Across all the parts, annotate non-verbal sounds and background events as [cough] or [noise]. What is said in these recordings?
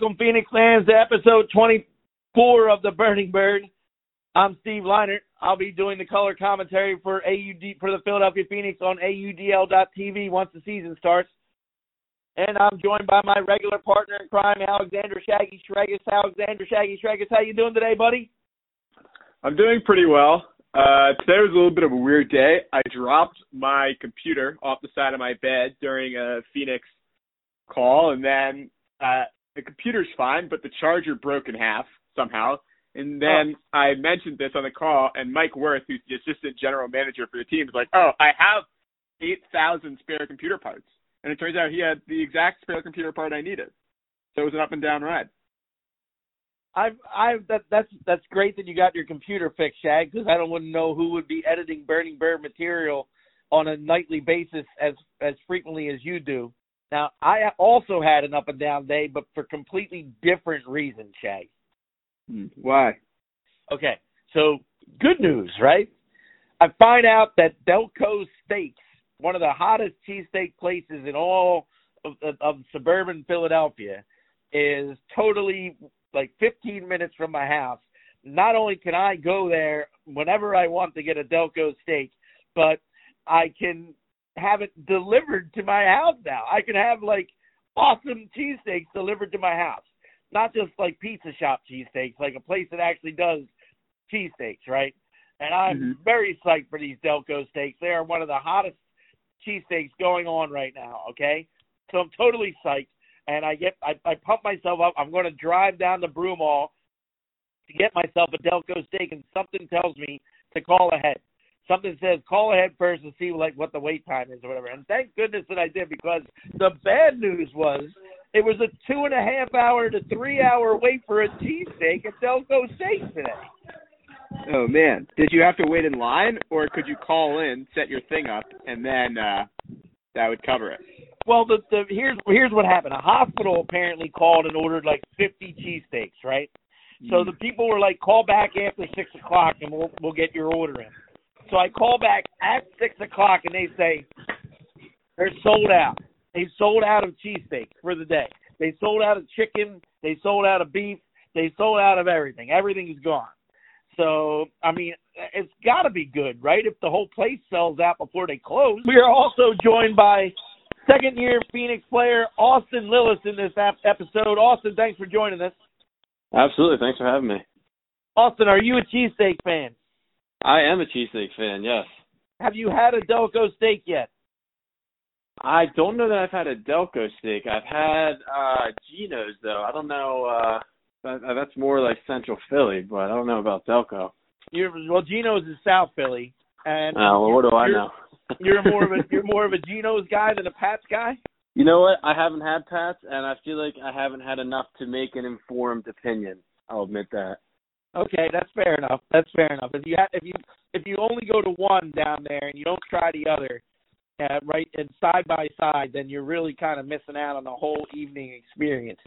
Welcome, Phoenix fans, to episode 24 of the Burning Bird. I'm Steve Leinert. I'll be doing the color commentary for AUD for the Philadelphia Phoenix on AUDL.TV once the season starts. And I'm joined by my regular partner in crime, Alexander Shaggy Shregus. Alexander Shaggy Shregus, how you doing today, buddy? I'm doing pretty well. Uh, today was a little bit of a weird day. I dropped my computer off the side of my bed during a Phoenix call, and then uh, the computer's fine, but the charger broke in half somehow. And then oh. I mentioned this on the call, and Mike Worth, who's the assistant general manager for the team, is like, "Oh, I have eight thousand spare computer parts," and it turns out he had the exact spare computer part I needed. So it was an up and down ride. I've, I've that that's that's great that you got your computer fixed, Shag, because I don't want to know who would be editing Burning Bird material on a nightly basis as as frequently as you do. Now, I also had an up and down day, but for completely different reasons, Shag. Hmm, why? Okay, so good news, right? I find out that Delco Steaks, one of the hottest cheesesteak places in all of, of, of suburban Philadelphia, is totally like 15 minutes from my house. Not only can I go there whenever I want to get a Delco steak, but I can have it delivered to my house now. I can have like awesome cheesesteaks delivered to my house. Not just like pizza shop cheesesteaks, like a place that actually does cheesesteaks, right? And I'm mm-hmm. very psyched for these Delco steaks. They are one of the hottest cheesesteaks going on right now, okay? So I'm totally psyched. And I get I, I pump myself up. I'm gonna drive down to Broomall to get myself a Delco steak and something tells me to call ahead something says call ahead first and see like what the wait time is or whatever. And thank goodness that I did because the bad news was it was a two and a half hour to three hour wait for a cheesesteak at Delco Steak today. Oh man, did you have to wait in line, or could you call in, set your thing up, and then uh that would cover it? Well, the, the here's here's what happened. A hospital apparently called and ordered like 50 cheesesteaks, right? So mm. the people were like, "Call back after six o'clock, and we'll we'll get your order in." So I call back at six o'clock and they say they're sold out. They sold out of cheesesteaks for the day. They sold out of chicken. They sold out of beef. They sold out of everything. Everything is gone. So I mean, it's got to be good, right? If the whole place sells out before they close. We are also joined by second-year Phoenix player Austin Lillis in this episode. Austin, thanks for joining us. Absolutely, thanks for having me. Austin, are you a cheesesteak fan? I am a cheesesteak fan. Yes. Have you had a Delco steak yet? I don't know that I've had a Delco steak. I've had uh Geno's though. I don't know. uh that, That's more like Central Philly, but I don't know about Delco. You're well, Geno's is South Philly, and oh, well, what do I know? [laughs] you're more of a you're more of a Geno's guy than a Pat's guy. You know what? I haven't had Pat's, and I feel like I haven't had enough to make an informed opinion. I'll admit that. Okay, that's fair enough. That's fair enough. If you have, if you if you only go to one down there and you don't try the other, uh, right, and side by side, then you're really kind of missing out on the whole evening experience.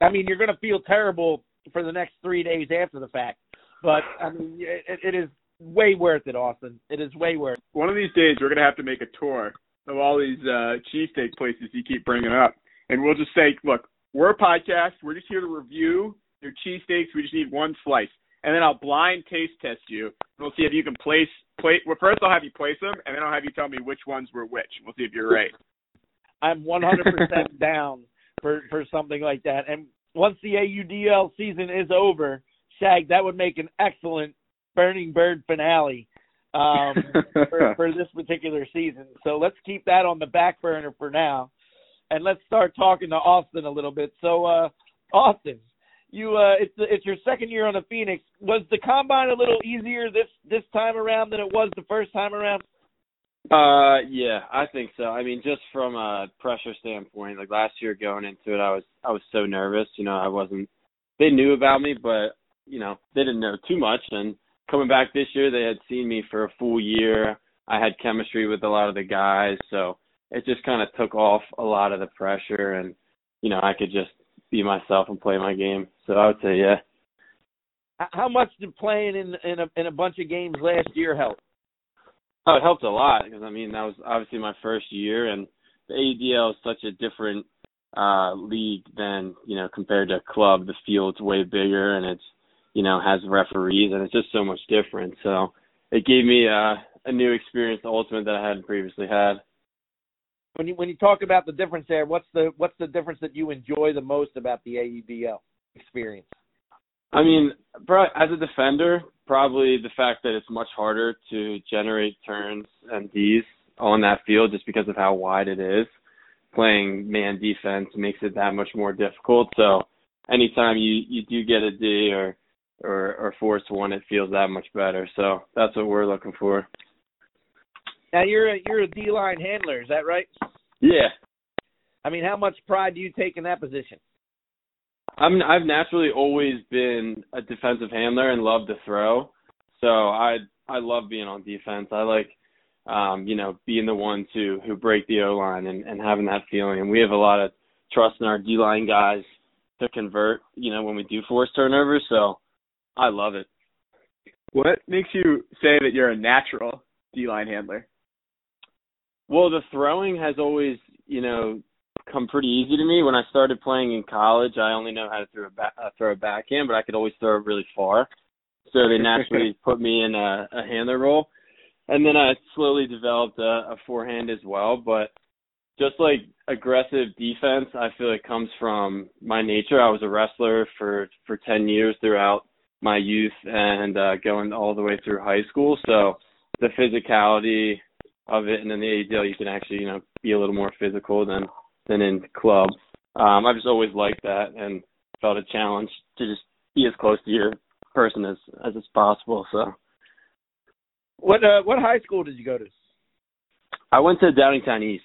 I mean, you're going to feel terrible for the next three days after the fact, but I mean, it, it is way worth it, Austin. It is way worth. It. One of these days, we're going to have to make a tour of all these uh cheesesteak places you keep bringing up, and we'll just say, look, we're a podcast. We're just here to review your cheesesteaks. We just need one slice and then I'll blind taste test you. And we'll see if you can place place. Well, first I'll have you place them, and then I'll have you tell me which ones were which. We'll see if you're right. I'm 100% [laughs] down for for something like that. And once the AUDL season is over, Shag, that would make an excellent Burning Bird finale um, [laughs] for, for this particular season. So let's keep that on the back burner for now, and let's start talking to Austin a little bit. So, uh, Austin, you uh it's it's your second year on the Phoenix. Was the combine a little easier this this time around than it was the first time around? Uh yeah, I think so. I mean just from a pressure standpoint, like last year going into it I was I was so nervous, you know, I wasn't they knew about me but, you know, they didn't know too much and coming back this year they had seen me for a full year. I had chemistry with a lot of the guys, so it just kind of took off a lot of the pressure and you know, I could just be myself and play my game. So I would say yeah. How much did playing in in a in a bunch of games last year help? Oh, it helped a lot because I mean that was obviously my first year, and the ADL is such a different uh league than you know compared to a club the field's way bigger and it's you know has referees and it's just so much different so it gave me uh, a new experience the ultimate that i hadn't previously had when you when you talk about the difference there what's the what's the difference that you enjoy the most about the aebl experience i mean as a defender probably the fact that it's much harder to generate turns and d's on that field just because of how wide it is playing man defense makes it that much more difficult. So anytime you you do get a D or or or force one, it feels that much better. So that's what we're looking for. Now you're a, you're a D line handler, is that right? Yeah. I mean, how much pride do you take in that position? I'm I've naturally always been a defensive handler and love to throw. So I I love being on defense. I like um, you know, being the one to who break the O line and, and having that feeling. And we have a lot of trust in our D line guys to convert, you know, when we do force turnovers. So I love it. What makes you say that you're a natural D line handler? Well, the throwing has always, you know, come pretty easy to me. When I started playing in college, I only know how to throw a back, uh, throw a backhand, but I could always throw it really far. So they naturally [laughs] put me in a, a handler role and then I slowly developed a, a forehand as well. But just like aggressive defense, I feel it comes from my nature. I was a wrestler for for ten years throughout my youth and uh, going all the way through high school. So the physicality of it, and in the ADL you can actually you know be a little more physical than than in club. Um, I've just always liked that and felt a challenge to just be as close to your person as as it's possible. So. What uh, what high school did you go to? I went to Downingtown East.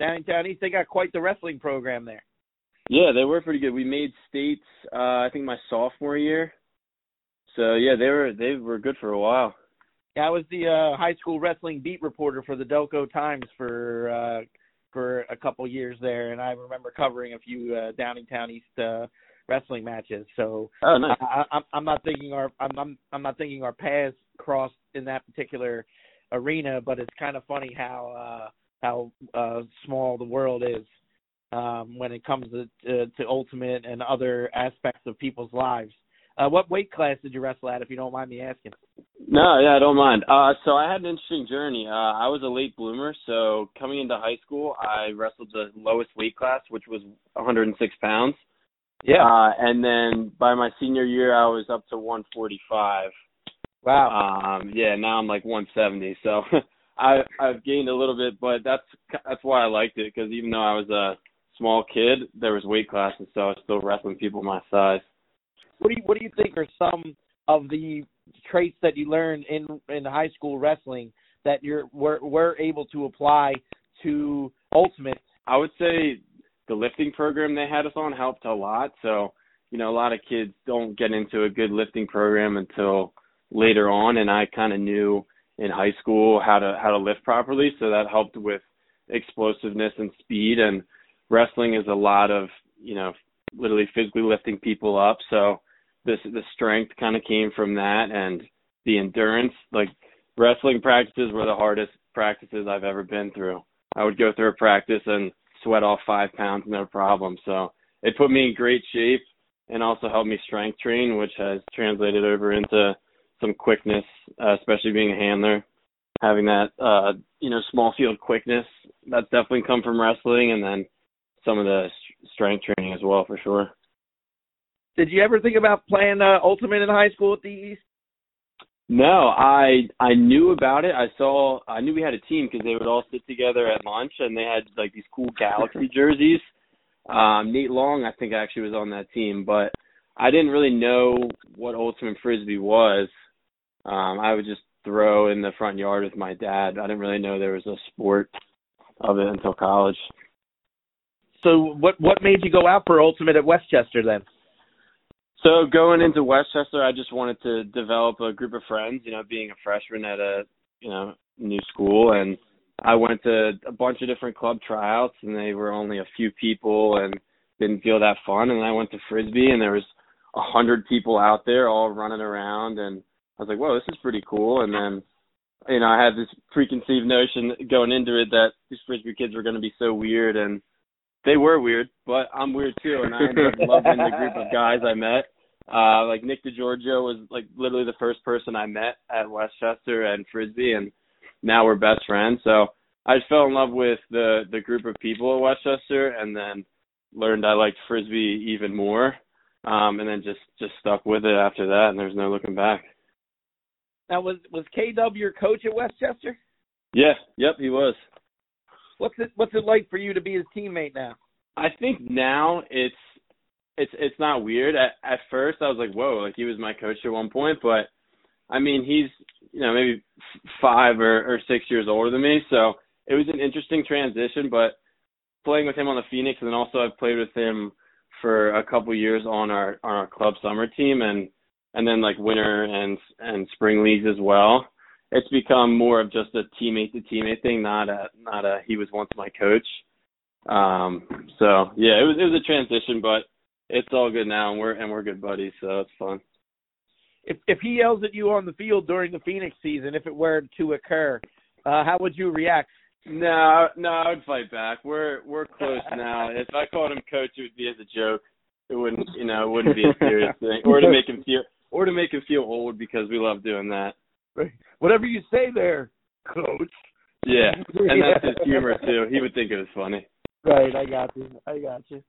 Downingtown East, they got quite the wrestling program there. Yeah, they were pretty good. We made states. Uh, I think my sophomore year. So yeah, they were they were good for a while. Yeah, I was the uh, high school wrestling beat reporter for the Delco Times for uh, for a couple years there, and I remember covering a few uh, Downingtown East uh, wrestling matches. So oh, nice. I, I, I'm not thinking our I'm, I'm I'm not thinking our paths crossed in that particular arena, but it's kind of funny how uh, how uh, small the world is um, when it comes to, to, to ultimate and other aspects of people's lives. Uh, what weight class did you wrestle at, if you don't mind me asking? No, yeah, I don't mind. Uh, so I had an interesting journey. Uh, I was a late bloomer, so coming into high school, I wrestled the lowest weight class, which was 106 pounds. Yeah. Uh, and then by my senior year, I was up to 145. Wow. Um, yeah, now I'm like 170. So [laughs] I I've gained a little bit, but that's that's why I liked it because even though I was a small kid, there was weight classes, so I was still wrestling people my size. What do you What do you think are some of the traits that you learned in in high school wrestling that you're were were able to apply to ultimate? I would say the lifting program they had us on helped a lot. So, you know, a lot of kids don't get into a good lifting program until later on and I kind of knew in high school how to how to lift properly, so that helped with explosiveness and speed and wrestling is a lot of, you know, literally physically lifting people up. So this the strength kind of came from that and the endurance like wrestling practices were the hardest practices I've ever been through. I would go through a practice and sweat off five pounds no problem. So it put me in great shape and also helped me strength train, which has translated over into some quickness, uh, especially being a handler, having that uh, you know small field quickness. That's definitely come from wrestling, and then some of the strength training as well for sure. Did you ever think about playing uh, ultimate in high school at the East? No, I I knew about it. I saw I knew we had a team because they would all sit together at lunch and they had like these cool Galaxy [laughs] jerseys. Um, Nate Long, I think, actually was on that team, but I didn't really know what ultimate frisbee was. Um, I would just throw in the front yard with my dad. I didn't really know there was a sport of it until college. So, what what made you go out for ultimate at West Chester then? So going into West Chester, I just wanted to develop a group of friends. You know, being a freshman at a you know new school, and I went to a bunch of different club tryouts, and they were only a few people, and didn't feel that fun. And I went to frisbee, and there was a hundred people out there all running around, and I was like, "Whoa, this is pretty cool." And then, you know, I had this preconceived notion going into it that these frisbee kids were going to be so weird and they were weird, but I'm weird too, and I ended up loving the group of guys I met. Uh, like Nick DeGiorgio was like literally the first person I met at West Chester and Frisbee, and now we're best friends. So I just fell in love with the the group of people at West Chester, and then learned I liked Frisbee even more, um, and then just just stuck with it after that, and there's no looking back. Now was was KW your coach at West Chester? Yeah, yep, he was. What's it What's it like for you to be his teammate now? I think now it's it's it's not weird. At at first, I was like, whoa, like he was my coach at one point, but I mean, he's you know maybe five or or six years older than me, so it was an interesting transition. But playing with him on the Phoenix, and then also I've played with him for a couple years on our on our club summer team, and and then like winter and and spring leagues as well it's become more of just a teammate to teammate thing, not a not a he was once my coach. Um so yeah, it was it was a transition, but it's all good now and we're and we're good buddies, so it's fun. If if he yells at you on the field during the Phoenix season, if it were to occur, uh how would you react? No, no, I would fight back. We're we're close [laughs] now. If I called him coach, it would be as a joke. It wouldn't, you know, it wouldn't be a serious [laughs] thing, or to make him feel, or to make him feel old because we love doing that. [laughs] Whatever you say there, coach. Yeah, and [laughs] that's his humor too. He would think it was funny. Right, I got you. I got you.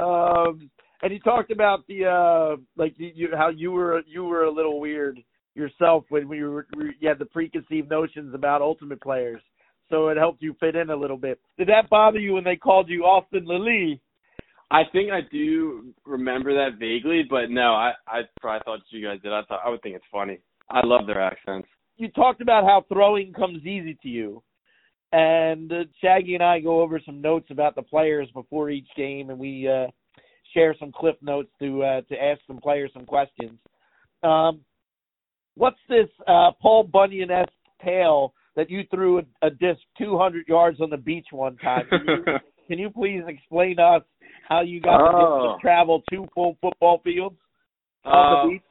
Um, and you talked about the uh, like you, you how you were you were a little weird yourself when we were you had the preconceived notions about ultimate players, so it helped you fit in a little bit. Did that bother you when they called you Austin Lily? I think I do remember that vaguely, but no, I I probably thought you guys did. I thought I would think it's funny. I love their accents. You talked about how throwing comes easy to you. And uh, Shaggy and I go over some notes about the players before each game, and we uh, share some clip notes to uh, to ask some players some questions. Um, what's this uh, Paul Bunyan esque tale that you threw a, a disc 200 yards on the beach one time? Can you, [laughs] can you please explain to us how you got oh. to travel two full football fields on uh, the beach?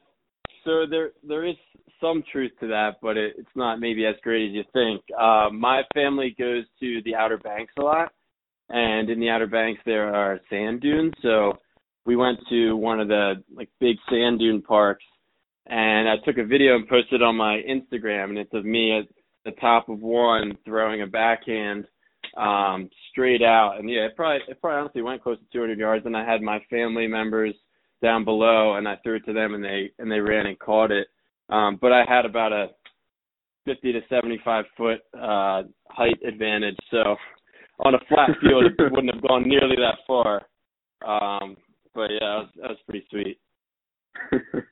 So there there is some truth to that, but it, it's not maybe as great as you think. Uh, my family goes to the Outer Banks a lot, and in the Outer Banks there are sand dunes. So we went to one of the like big sand dune parks, and I took a video and posted on my Instagram, and it's of me at the top of one throwing a backhand um straight out and yeah it probably it probably honestly went close to 200 yards and i had my family members down below and i threw it to them and they and they ran and caught it um, but I had about a 50 to 75 foot uh, height advantage, so on a flat [laughs] field it wouldn't have gone nearly that far. Um, but yeah, that was, that was pretty sweet. [laughs]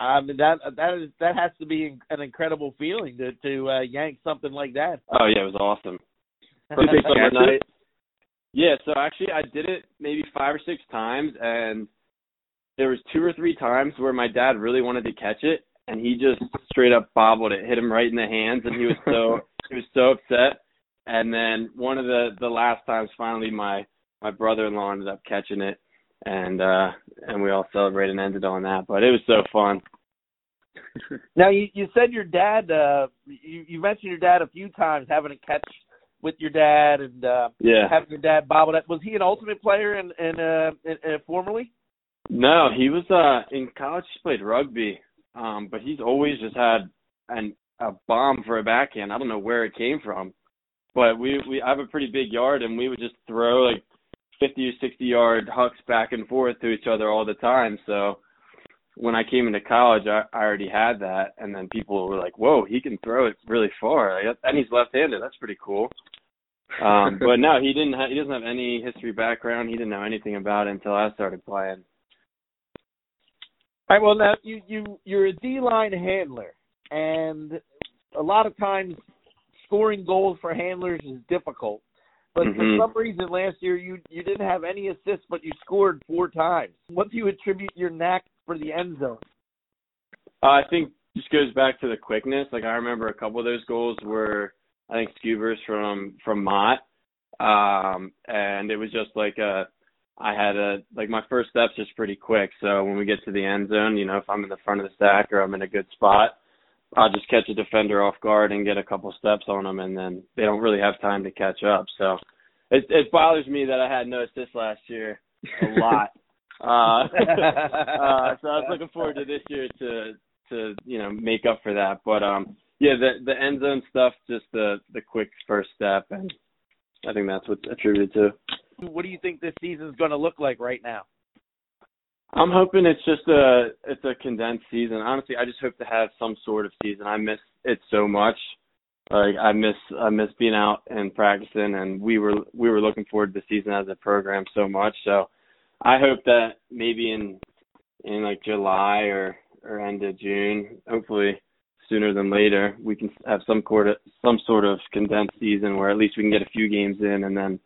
I mean that that is that has to be an incredible feeling to to uh, yank something like that. Oh yeah, it was awesome. First [laughs] summer night. Yeah, so actually I did it maybe five or six times, and there was two or three times where my dad really wanted to catch it, and he just straight up bobbled it, hit him right in the hands, and he was so he was so upset. And then one of the the last times, finally, my my brother-in-law ended up catching it, and uh and we all celebrated and ended on that. But it was so fun. now you you said your dad uh you you mentioned your dad a few times having a catch with your dad and uh yeah having your dad bobble it. Was he an ultimate player and and uh and, and formerly? No, he was uh in college he played rugby um, but he's always just had an a bomb for a backhand. I don't know where it came from, but we we have a pretty big yard, and we would just throw like 50 or 60 yard hucks back and forth to each other all the time. So when I came into college, I, I already had that, and then people were like, "Whoa, he can throw it really far, and he's left-handed. That's pretty cool." Um, but [laughs] no, he didn't. Ha- he doesn't have any history background. He didn't know anything about it until I started playing. All right. Well, now you you you're a D line handler, and a lot of times scoring goals for handlers is difficult. But mm-hmm. for some reason, last year you you didn't have any assists, but you scored four times. What do you attribute your knack for the end zone? Uh, I think just goes back to the quickness. Like I remember a couple of those goals were I think Scoobers from from Mott, um, and it was just like a I had a like my first steps just pretty quick. So when we get to the end zone, you know, if I'm in the front of the stack or I'm in a good spot, I'll just catch a defender off guard and get a couple steps on them, and then they don't really have time to catch up. So it it bothers me that I had no assists last year a [laughs] lot. uh, [laughs] uh, so I was looking forward to this year to to you know make up for that. But um, yeah, the the end zone stuff, just the the quick first step, and I think that's what's attributed to. What do you think this season's going to look like right now? I'm hoping it's just a it's a condensed season. Honestly, I just hope to have some sort of season. I miss it so much. Like I miss I miss being out and practicing, and we were we were looking forward to the season as a program so much. So I hope that maybe in in like July or or end of June, hopefully sooner than later, we can have some of some sort of condensed season where at least we can get a few games in, and then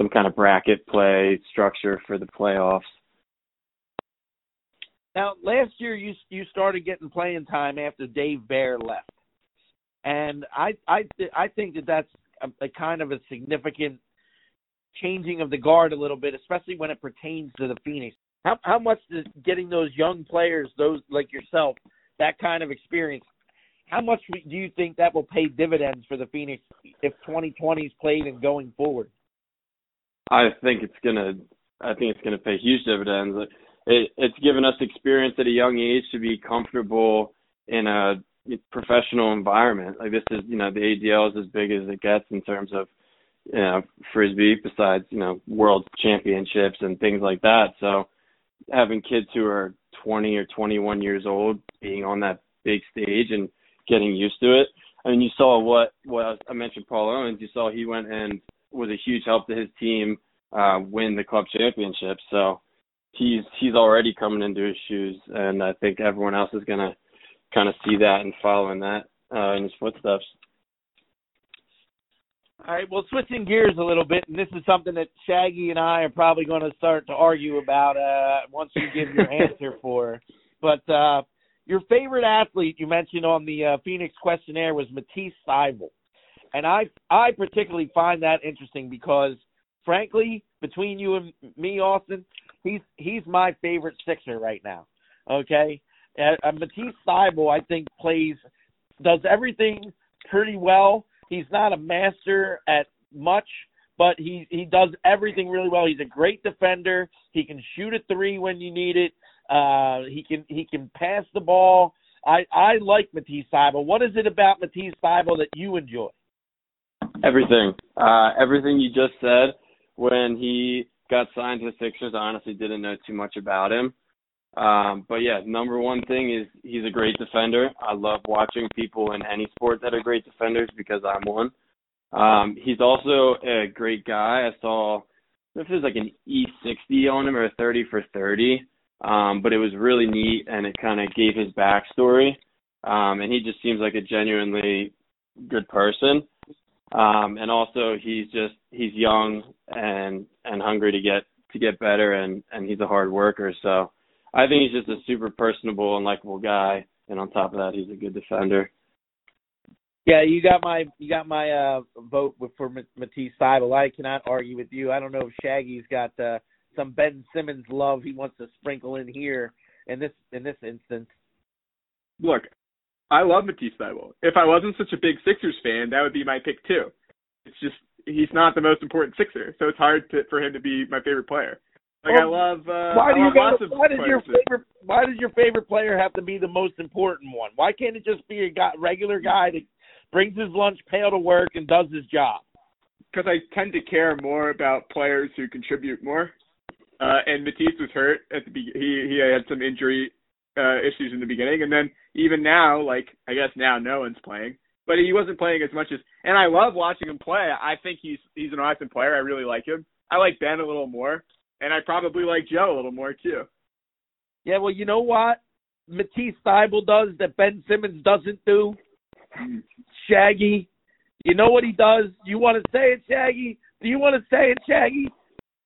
some kind of bracket play structure for the playoffs. Now, last year you you started getting playing time after Dave Bear left, and I I I think that that's a, a kind of a significant changing of the guard a little bit, especially when it pertains to the Phoenix. How how much does getting those young players, those like yourself, that kind of experience, how much do you think that will pay dividends for the Phoenix if 2020 is played and going forward? I think it's gonna. I think it's gonna pay huge dividends. It, it's given us experience at a young age to be comfortable in a professional environment. Like this is, you know, the ADL is as big as it gets in terms of, you know, frisbee. Besides, you know, world championships and things like that. So, having kids who are 20 or 21 years old being on that big stage and getting used to it. I mean, you saw what what I mentioned Paul Owens. You saw he went and was a huge help to his team uh, win the club championship. So he's he's already coming into his shoes, and I think everyone else is gonna kind of see that and follow in that uh, in his footsteps. All right, well, switching gears a little bit, and this is something that Shaggy and I are probably going to start to argue about uh, once you give your answer [laughs] for. But uh, your favorite athlete you mentioned on the uh, Phoenix questionnaire was Matisse Thybulle, and I I particularly find that interesting because, frankly, between you and me, Austin, he's he's my favorite Sixer right now. Okay, uh, Matisse Thybulle, I think plays does everything pretty well. He's not a master at much, but he he does everything really well. He's a great defender. He can shoot a three when you need it. Uh, he can he can pass the ball. I I like Matisse Thybulle. What is it about Matisse Thybulle that you enjoy? Everything. Uh, everything you just said. When he got signed to the Sixers, I honestly didn't know too much about him. Um, but yeah, number one thing is he's a great defender. I love watching people in any sport that are great defenders because I'm one. Um, he's also a great guy. I saw if was like an E60 on him or a 30 for 30, um, but it was really neat and it kind of gave his backstory. Um, and he just seems like a genuinely good person. Um, and also he's just he's young and and hungry to get to get better and and he's a hard worker. So I think he's just a super personable and likable guy. And on top of that, he's a good defender. Yeah, you got my you got my uh vote for Matisse Thybulle. I cannot argue with you. I don't know if Shaggy's got uh, some Ben Simmons love he wants to sprinkle in here in this in this instance. Look, I love Matisse Thybulle. If I wasn't such a big Sixers fan, that would be my pick too. It's just he's not the most important Sixer, so it's hard to, for him to be my favorite player. Like well, I love. Uh, why do you got, Why does your favorite? Why does your favorite player have to be the most important one? Why can't it just be a guy, regular guy that brings his lunch pail to work and does his job? Because I tend to care more about players who contribute more. Uh, and Matisse was hurt at the be- he he had some injury uh, issues in the beginning, and then even now, like I guess now no one's playing, but he wasn't playing as much as. And I love watching him play. I think he's he's an awesome player. I really like him. I like Ben a little more, and I probably like Joe a little more too. Yeah, well, you know what Matisse Thybulle does that Ben Simmons doesn't do. Shaggy, you know what he does? You want to say it, Shaggy? Do you want to say it, Shaggy?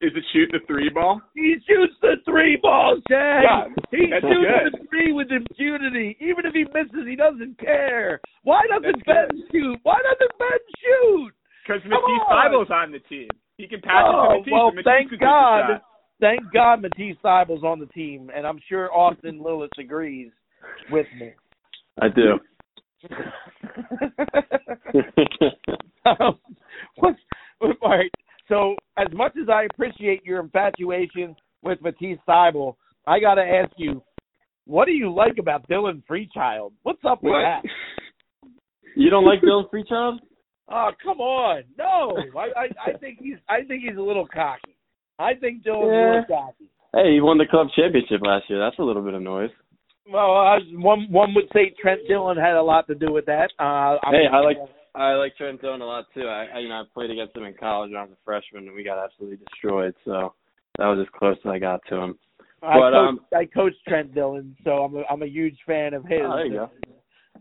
Is it shoot the three ball? He shoots the three ball, Shag. Yeah, he shoots good. the three with impunity. Even if he misses, he doesn't care. Why doesn't that's Ben good. shoot? Why doesn't Ben shoot? Because Matisse Thybulle's on the team. He can pass oh, it to Matisse. Well, Matisse thank God. Take the shot. Thank God Matisse Thybulle's on the team, and I'm sure Austin Lillis agrees with me. I do. [laughs] [laughs] um, [laughs] what's, all right. So, as much as I appreciate your infatuation with Matisse Thybulle, I got to ask you, what do you like about Dylan Freechild? What's up with What? that? [laughs] You don't like Dylan Freechild? Oh, come on. No. I, I I think he's I think he's a little cocky. I think Dylan's a little cocky. Hey, he won the club championship last year. That's a little bit of noise. Well, I, one one would say Trent Dillon had a lot to do with that. Uh, I'm- Hey, I like I like Trent Dillon a lot too. I, I you know I played against him in college when I was a freshman, and we got absolutely destroyed. So that was as close as I got to him. I, but, coached, um, I coached Trent Dillon, so I'm a, I'm a huge fan of his. Oh, there you go.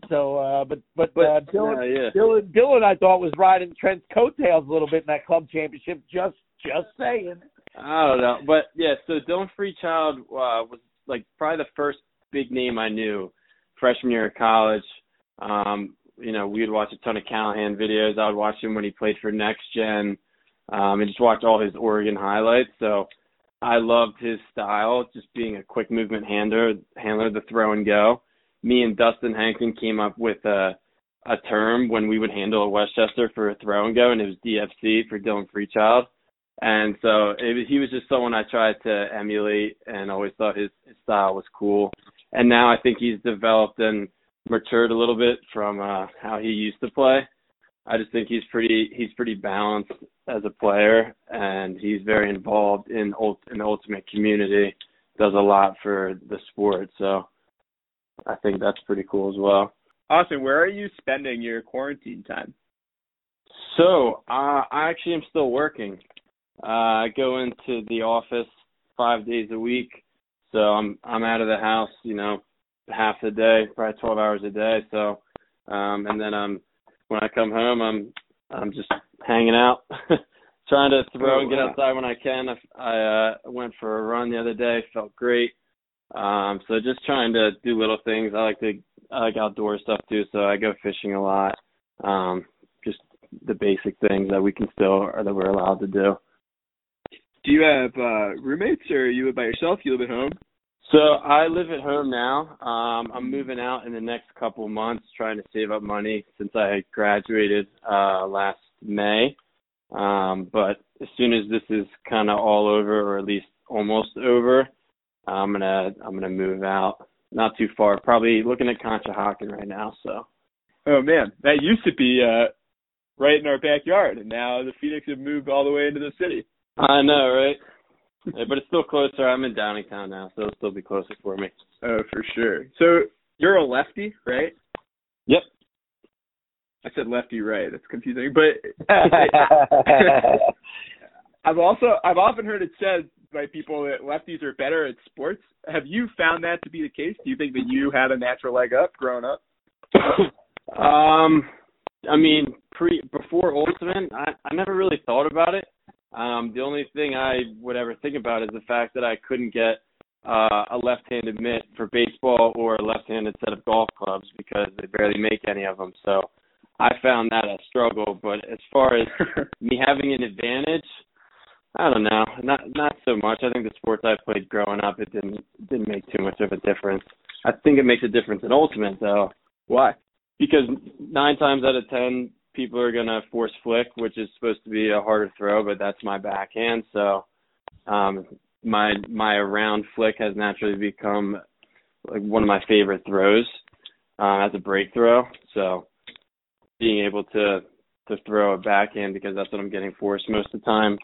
So, uh, but but, But uh, Dylan, yeah, yeah. Dylan Dylan I thought was riding Trent's coattails a little bit in that club championship. Just just saying. I don't know, but yeah. So Dylan Freechild uh, was like probably the first big name I knew freshman year of college. Um, you know, we would watch a ton of Callahan videos. I would watch him when he played for Next Gen, um, and just watch all his Oregon highlights. So I loved his style, just being a quick movement handler, handler, the throw and go. Me and Dustin Hankton came up with a a term when we would handle a West Chester for a throw and go, and it was DFC for Dylan Freechild. And so it, was- he was just someone I tried to emulate, and always thought his, his style was cool. And now I think he's developed and matured a little bit from uh, how he used to play. I just think he's pretty he's pretty balanced as a player, and he's very involved in ult, in the ultimate community. Does a lot for the sport, so I think that's pretty cool as well. Austin, where are you spending your quarantine time? So uh, I actually am still working. Uh, I go into the office five days a week, so I'm I'm out of the house, you know, half the day, probably 12 hours a day. So, um, and then I'm when I come home, I'm I'm just hanging out, [laughs] trying to throw Oh, and get outside when I can. I, I uh, went for a run the other day, felt great. Um, so just trying to do little things. I like to I like outdoor stuff too, so I go fishing a lot. Um, just the basic things that we can still or that we're allowed to do. Do you have uh roommates or you live by yourself? You live at home? So I live at home now. Um, I'm moving out in the next couple months, trying to save up money since I graduated uh, last May. Um, but as soon as this is kind of all over, or at least almost over, I'm gonna I'm gonna move out. Not too far, probably looking at Conshohocken right now. So Oh man, that used to be uh right in our backyard, and now the Phoenix have moved all the way into the city. I know, right? Yeah, but it's still closer. I'm in Downingtown now, so it'll still be closer for me. Oh, for sure. So you're a lefty, right? Yep. I said lefty, right? That's confusing, but [laughs] I've also I've often heard it said by people that lefties are better at sports. Have you found that to be the case? Do you think that you had a natural leg up growing up? [coughs] um, I mean, pre before Ultimate, I I never really thought about it. Um, the only thing I would ever think about is the fact that I couldn't get uh, a left-handed mitt for baseball or a left-handed set of golf clubs because they barely make any of them. So I found that a struggle. But as far as [laughs] me having an advantage, I don't know, not not so much. I think the sports I played growing up, it didn't didn't make too much of a difference. I think it makes a difference in Ultimate though Why? because nine times out of ten people are gonna force flick, which is supposed to be a harder throw, but that's my backhand. So um my my around flick has naturally become like one of my favorite throws uh, as a break throw. So being able to to throw a backhand because that's what I'm getting forced most of the time.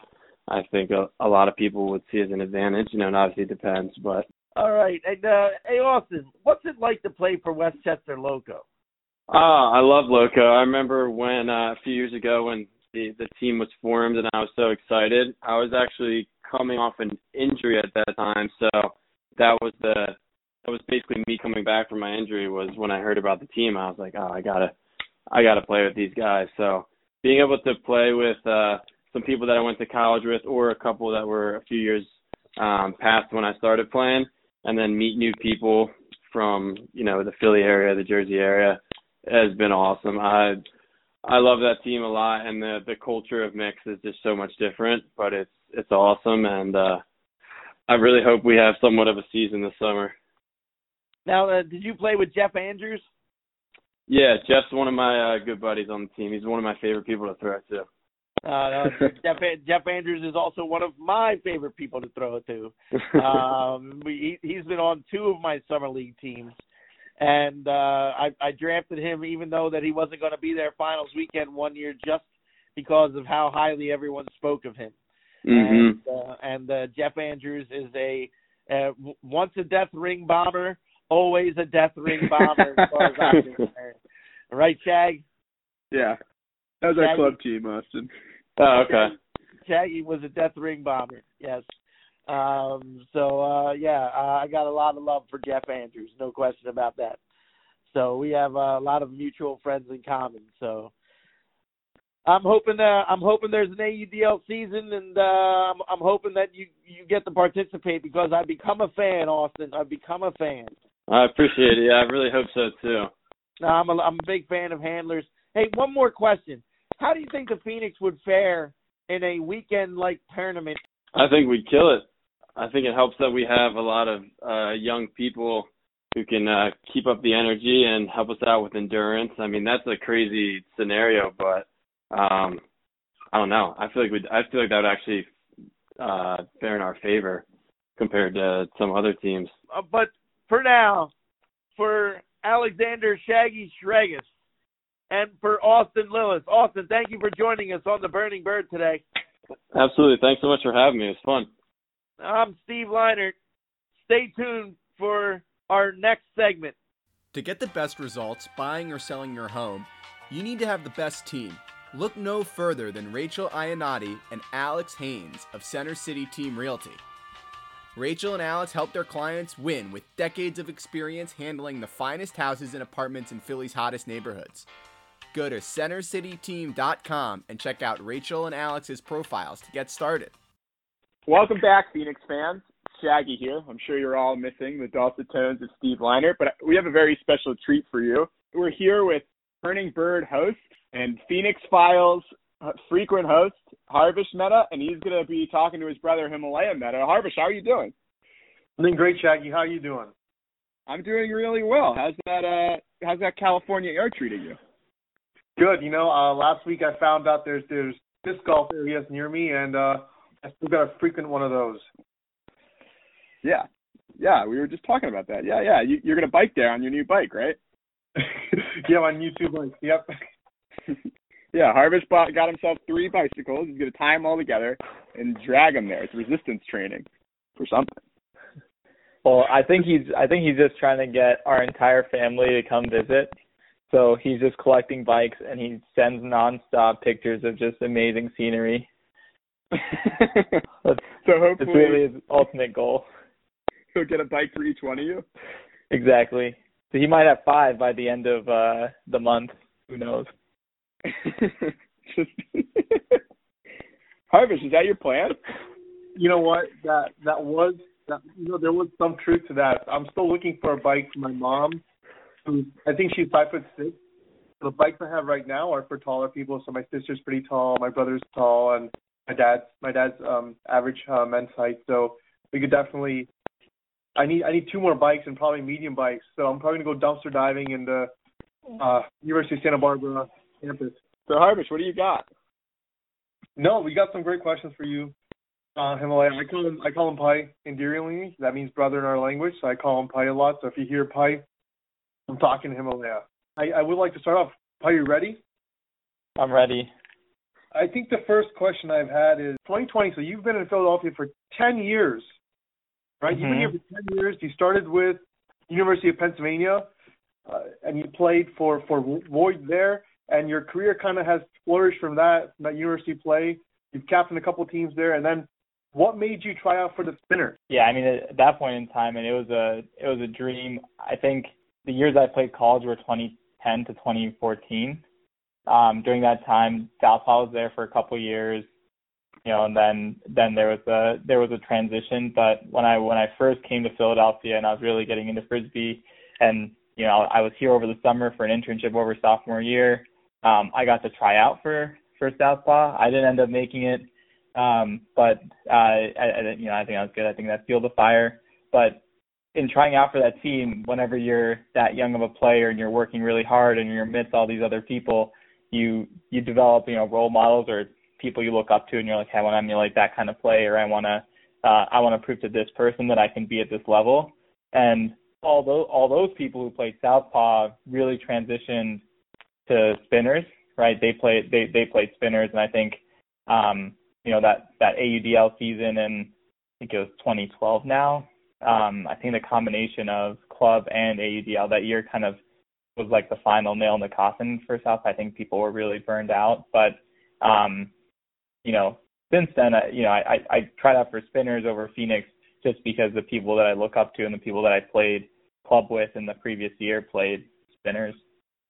I think a, a lot of people would see as an advantage. You know, and obviously it depends, but All right, and uh, hey Austin, what's it like to play for West Chester Loco? Ah, I love Loco. I remember when uh, a few years ago when the the team was formed and I was so excited. I was actually coming off an injury at that time, so that was the that was basically me coming back from my injury was when I heard about the team. I was like, oh, I gotta I gotta play with these guys. So being able to play with uh, some people that I went to college with, or a couple that were a few years um, past when I started playing, and then meet new people from you know the Philly area, the Jersey area has been awesome. I I love that team a lot, and the the culture of mix is just so much different, but it's it's awesome, and uh, I really hope we have somewhat of a season this summer. Now, uh, did you play with Jeff Andrews? Yeah, Jeff's one of my uh, good buddies on the team. He's one of my favorite people to throw to. Uh, [laughs] Jeff Jeff Andrews is also one of my favorite people to throw it to. [laughs] Um, he, he's been on two of my summer league teams, and uh, I, I drafted him even though that he wasn't going to be there finals weekend one year just because of how highly everyone spoke of him. Mm-hmm. And, uh, and uh, Jeff Andrews is a uh, once a death ring bomber, always a death ring bomber as far as I'm [laughs] concerned. Right, Shag? Yeah. That was our club team, Austin. Oh, okay. Shaggy was a death ring bomber. Yes. Um, so uh, yeah, uh, I got a lot of love for Jeff Andrews, no question about that. So we have uh, a lot of mutual friends in common. So I'm hoping uh, I'm hoping there's an AUDL season, and uh, I'm, I'm hoping that you you get to participate because I've become a fan, Austin. I've become a fan. I appreciate it. Yeah, I really hope so too. No, I'm a, I'm a big fan of handlers. Hey, one more question. How do you think the Phoenix would fare in a weekend like tournament? I think we'd kill it. I think it helps that we have a lot of uh young people who can uh keep up the energy and help us out with endurance. I mean, that's a crazy scenario, but um I don't know. I feel like we I feel like that would actually uh fare in our favor compared to some other teams. Uh, but for now, for Alexander Shaggy Shregas and for Austin Lillis. Austin, thank you for joining us on the Burning Bird today. Absolutely. Thanks so much for having me. It was fun. I'm Steve Leinert. Stay tuned for our next segment. To get the best results buying or selling your home, you need to have the best team. Look no further than Rachel Iannotti and Alex Haynes of Center City Team Realty. Rachel and Alex help their clients win with decades of experience handling the finest houses and apartments in Philly's hottest neighborhoods. Go to centercityteam.com and check out Rachel and Alex's profiles to get started. Welcome back, Phoenix fans. Shaggy here. I'm sure you're all missing the dulcet tones of Steve Liner, but we have a very special treat for you. We're here with Burning Bird host and Phoenix Files frequent host, Harvish Meta, and he's going to be talking to his brother Himalaya Meta. Harvish, how are you doing? I'm doing great, Shaggy. How are you doing? I'm doing really well. How's that? Uh, how's that California air treating you? Good. You know, uh, last week I found out there's there's disc golf areas near me, and uh, I still got a frequent one of those. Yeah, yeah. We were just talking about that. Yeah, yeah. You, you're going to bike there on your new bike, right? [laughs] yeah, my YouTube bike. Yep. [laughs] yeah, Harvish bought, got himself three bicycles. He's going to tie them all together and drag them there. It's resistance training for something. Well, I think he's I think he's just trying to get our entire family to come visit. So he's just collecting bikes and he sends nonstop pictures of just amazing scenery. [laughs] That's, so that's hopefully really his ultimate goal. he'll get a bike for each one of you. Exactly. So he might have five by the end of uh the month. Who knows? [laughs] Just Harvish, is that your plan? You know what? That that was that. You know, there was some truth to that. I'm still looking for a bike for my mom, who I think she's five foot six. The bikes I have right now are for taller people. So my sister's pretty tall, my brother's tall, and my dad's my dad's um average uh, men's height. So we could definitely. I need I need two more bikes and probably medium bikes. So I'm probably gonna go dumpster diving in the uh, University of Santa Barbara campus. So Harvish, what do you got? No, we got some great questions for you, uh, Himalaya. I call him I call him Pai endearingly. That means brother in our language, so I call him Pai a lot. So if you hear Pai, I'm talking to Himalaya. I, I would like to start off. Pai, you ready? I'm ready. I think the first question I've had is 2020. So you've been in Philadelphia for 10 years, right? You've been here Mhm. for 10 years. You started with University of Pennsylvania, uh, and you played for for Lloyd there, and your career kind of has flourished from that from that university play. You've captained a couple teams there, and then what made you try out for the Spinners? Yeah, I mean at that point in time, and it was a it was a dream. I think the years I played college were 2010 to 2014. Um, during that time, Southpaw was there for a couple years, you know, and then then there was a there was a transition. But when I when I first came to Philadelphia and I was really getting into frisbee, and you know I was here over the summer for an internship over sophomore year. Um, I got to try out for for Southpaw. I didn't end up making it, um, but uh, I, I, you know I think that was good. I think that fueled the fire. But in trying out for that team, whenever you're that young of a player and you're working really hard and you're amidst all these other people, you you develop you know role models or people you look up to and you're like, hey, I want to emulate that kind of play, or I want to uh, I want to prove to this person that I can be at this level. And all those all those people who played southpaw really transitioned to spinners, right? They played they they played spinners, and I think um, you know that that AUDL season in I think it was 2012 now. Um, I think the combination of club and AUDL that year kind of was like the final nail in the coffin for South. I think people were really burned out, but um, you know, since then, I, you know, I, I, I tried out for spinners over Phoenix just because the people that I look up to and the people that I played club with in the previous year played spinners.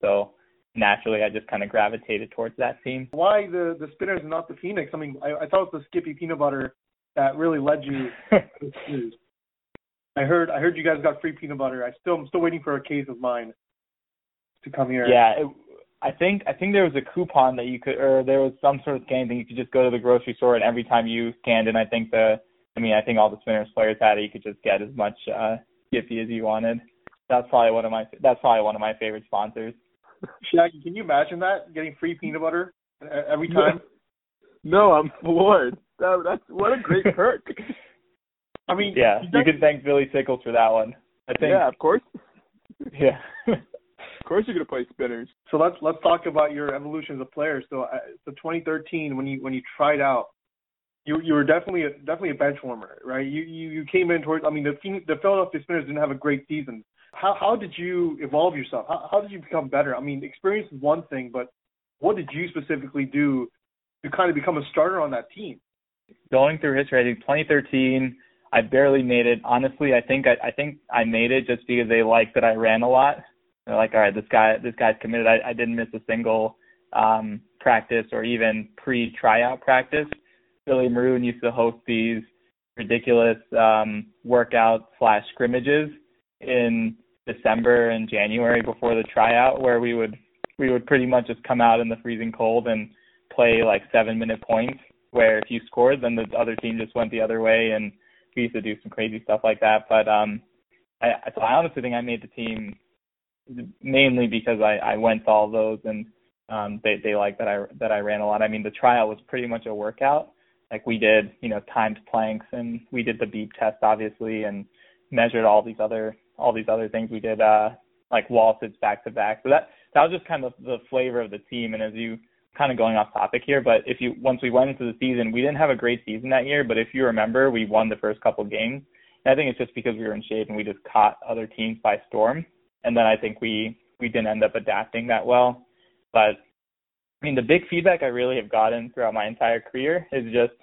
So naturally, I just kind of gravitated towards that team. Why the the spinners and not the Phoenix? I mean, I, I thought it was the Skippy peanut butter that really led you. [laughs] I heard I heard you guys got free peanut butter. I still I'm still waiting for a case of mine to come here. Yeah, it, I think I think there was a coupon that you could, or there was some sort of scan thing you could just go to the grocery store and every time you scanned, and I think the, I mean I think all the spinners players had it. You could just get as much uh Skippy as you wanted. That's probably one of my that's probably one of my favorite sponsors. Shaggy, can you imagine that getting free peanut butter every time? No, I'm floored. That, that's what a great [laughs] perk. I mean, yeah, you can thank Billy Sickles for that one. I think. Yeah, of course. Yeah. [laughs] of course, you're gonna play spinners. So let's let's talk about your evolution as a player. So, uh, so 2013, when you when you tried out, you you were definitely a, definitely a bench warmer, right? You you you came in towards. I mean, the the Philadelphia Spinners didn't have a great season. How how did you evolve yourself? How how did you become better? I mean, experience is one thing, but what did you specifically do to kind of become a starter on that team? Going through history, I think 2013, I barely made it. Honestly, I think I, I think I made it just because they liked that I ran a lot. They're like, all right, this guy this guy's committed. I, I didn't miss a single um, practice or even pre tryout practice. Billy Maroon used to host these ridiculous um, workout slash scrimmages in December and January before the tryout, where we would we would pretty much just come out in the freezing cold and play like seven minute points. Where if you scored, then the other team just went the other way, and we used to do some crazy stuff like that. But um, I, so I honestly think I made the team mainly because I, I went to all those and um, they they like that I that I ran a lot. I mean, the trial was pretty much a workout. Like we did, you know, timed planks and we did the beep test obviously and measured all these other all these other things. We did uh like wall sits back to back. So that that was just kind of the flavor of the team. And as you kind of going off topic here, but if you once we went into the season, we didn't have a great season that year. But if you remember, we won the first couple games. And I think it's just because we were in shape and we just caught other teams by storm. And then I think we we didn't end up adapting that well. But I mean, the big feedback I really have gotten throughout my entire career is just,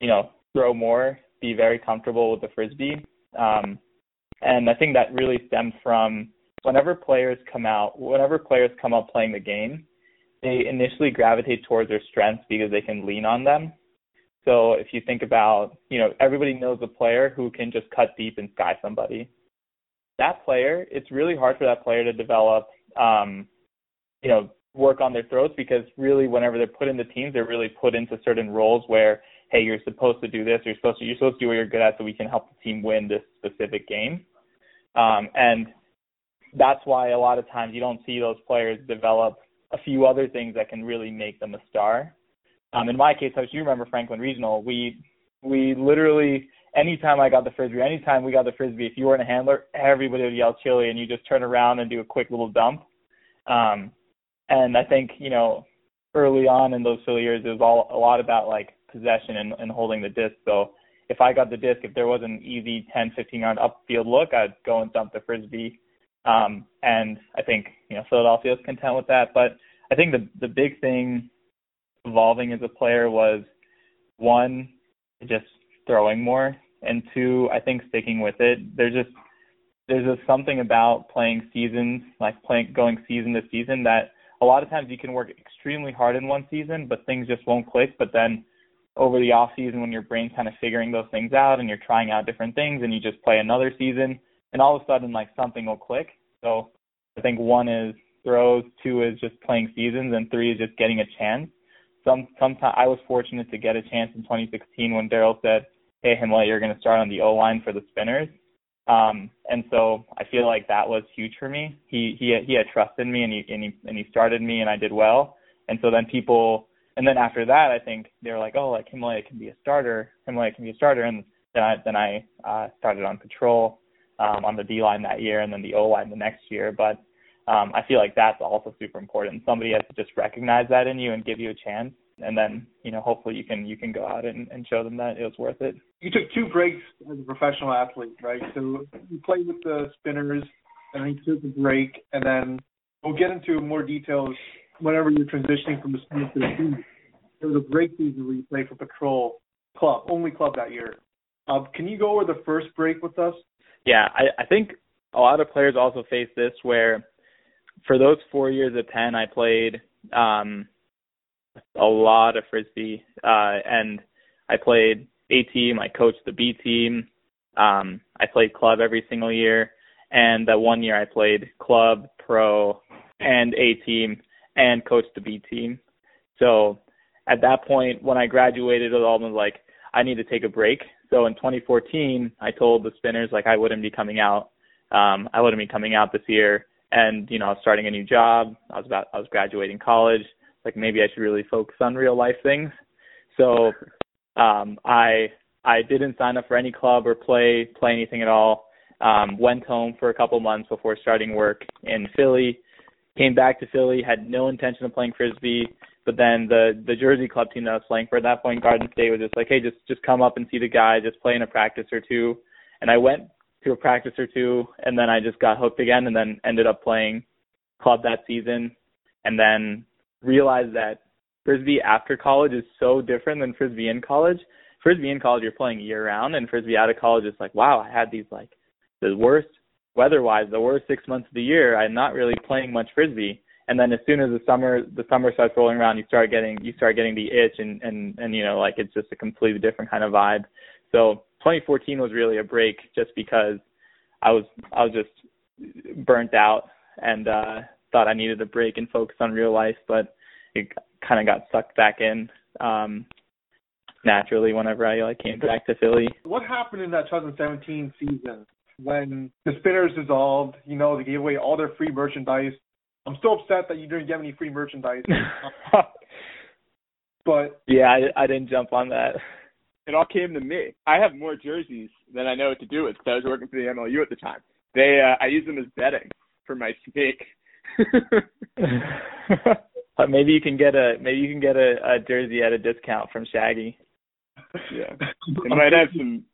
you know, throw more, be very comfortable with the frisbee. Um, and I think that really stems from whenever players come out, whenever players come up playing the game, they initially gravitate towards their strengths because they can lean on them. So if you think about, you know, everybody knows a player who can just cut deep and sky somebody. That player, it's really hard for that player to develop, um, you know, work on their throws because really whenever they're put into teams, they're really put into certain roles where, hey, you're supposed to do this, you're supposed to you're supposed to do what you're good at so we can help the team win this specific game. Um, and that's why a lot of times you don't see those players develop a few other things that can really make them a star. Um, in my case, as you remember Franklin Regional, we we literally anytime I got the frisbee, anytime we got the frisbee, if you weren't a handler, everybody would yell chili, and you just turn around and do a quick little dump. Um, and I think you know early on in those Philly years, it was all a lot about like possession and, and holding the disc. So if I got the disc, if there was an easy 10, 15 yard upfield look, I'd go and dump the frisbee. Um, and I think you know Philadelphia was content with that. But I think the the big thing evolving as a player was one just throwing more, and two I think sticking with it. There's just there's just something about playing seasons, like playing going season to season that a lot of times you can work extremely hard in one season, but things just won't click. But then over the off season, when your brain's kind of figuring those things out and you're trying out different things, and you just play another season, and all of a sudden like something will click. So I think one is throws, two is just playing seasons, and three is just getting a chance. Some sometimes I was fortunate to get a chance in 2016 when Daryl said, "Hey Himmel, you're going to start on the O line for the Spinners." Um, and so I feel like that was huge for me. He he he had trust in me and he and he and he started me and I did well. And so then people and then after that, I think they were like, oh, like Himalaya can be a starter. Himalaya can be a starter, and then I then I uh, started on patrol um, on the D line that year, and then the O line the next year. But um, I feel like that's also super important. Somebody has to just recognize that in you and give you a chance, and then you know hopefully you can you can go out and, and show them that it was worth it. You took two breaks as a professional athlete, right? So you played with the Spinners, and then you took a break, and then we'll get into more details whenever you're transitioning from the Spinners to the team. There was a break season where you played for Patrol Club, only club that year. Uh, can you go over the first break with us? Yeah, I, I think a lot of players also face this where for those four years at Penn, I played um, a lot of frisbee, uh, and I played A team. I coached the B team. Um, I played club every single year, and that one year I played club, pro, and A team, and coached the B team. So at that point, when I graduated, it all was like I need to take a break. So in 2014, I told the spinners like I wouldn't be coming out. Um, I wouldn't be coming out this year and you know I was starting a new job. I was about I was graduating college. Like maybe I should really focus on real life things. So um, I I didn't sign up for any club or play play anything at all. Um, went home for a couple months before starting work in Philly. Came back to Philly, had no intention of playing frisbee, but then the the Jersey club team that I was playing for at that point, Garden State, was just like, hey, just just come up and see the guy, just play in a practice or two. And I went to a practice or two, and then I just got hooked again, and then ended up playing club that season, and then realized that frisbee after college is so different than frisbee in college. Frisbee in college you're playing year round, and frisbee out of college is like, wow, I had these like the worst weather-wise, the worst six months of the year. I'm not really playing much frisbee, and then as soon as the summer the summer starts rolling around, you start getting you start getting the itch, and and and you know like it's just a completely different kind of vibe. So 2014 was really a break just because I was I was just burnt out and uh thought I needed a break and focus on real life, but it kind of got sucked back in um naturally whenever I like came back to Philly. What happened in that 2017 season when the Spinners dissolved? You know, they gave away all their free merchandise. I'm still upset that you didn't get any free merchandise. [laughs] but yeah, I, I didn't jump on that it all came to me. I have more jerseys than I know what to do with. So I was working for the MLU at the time. They, uh, I use them as bedding for my snake. [laughs] maybe you can get a maybe you can get a, a jersey at a discount from Shaggy. Yeah, it might have some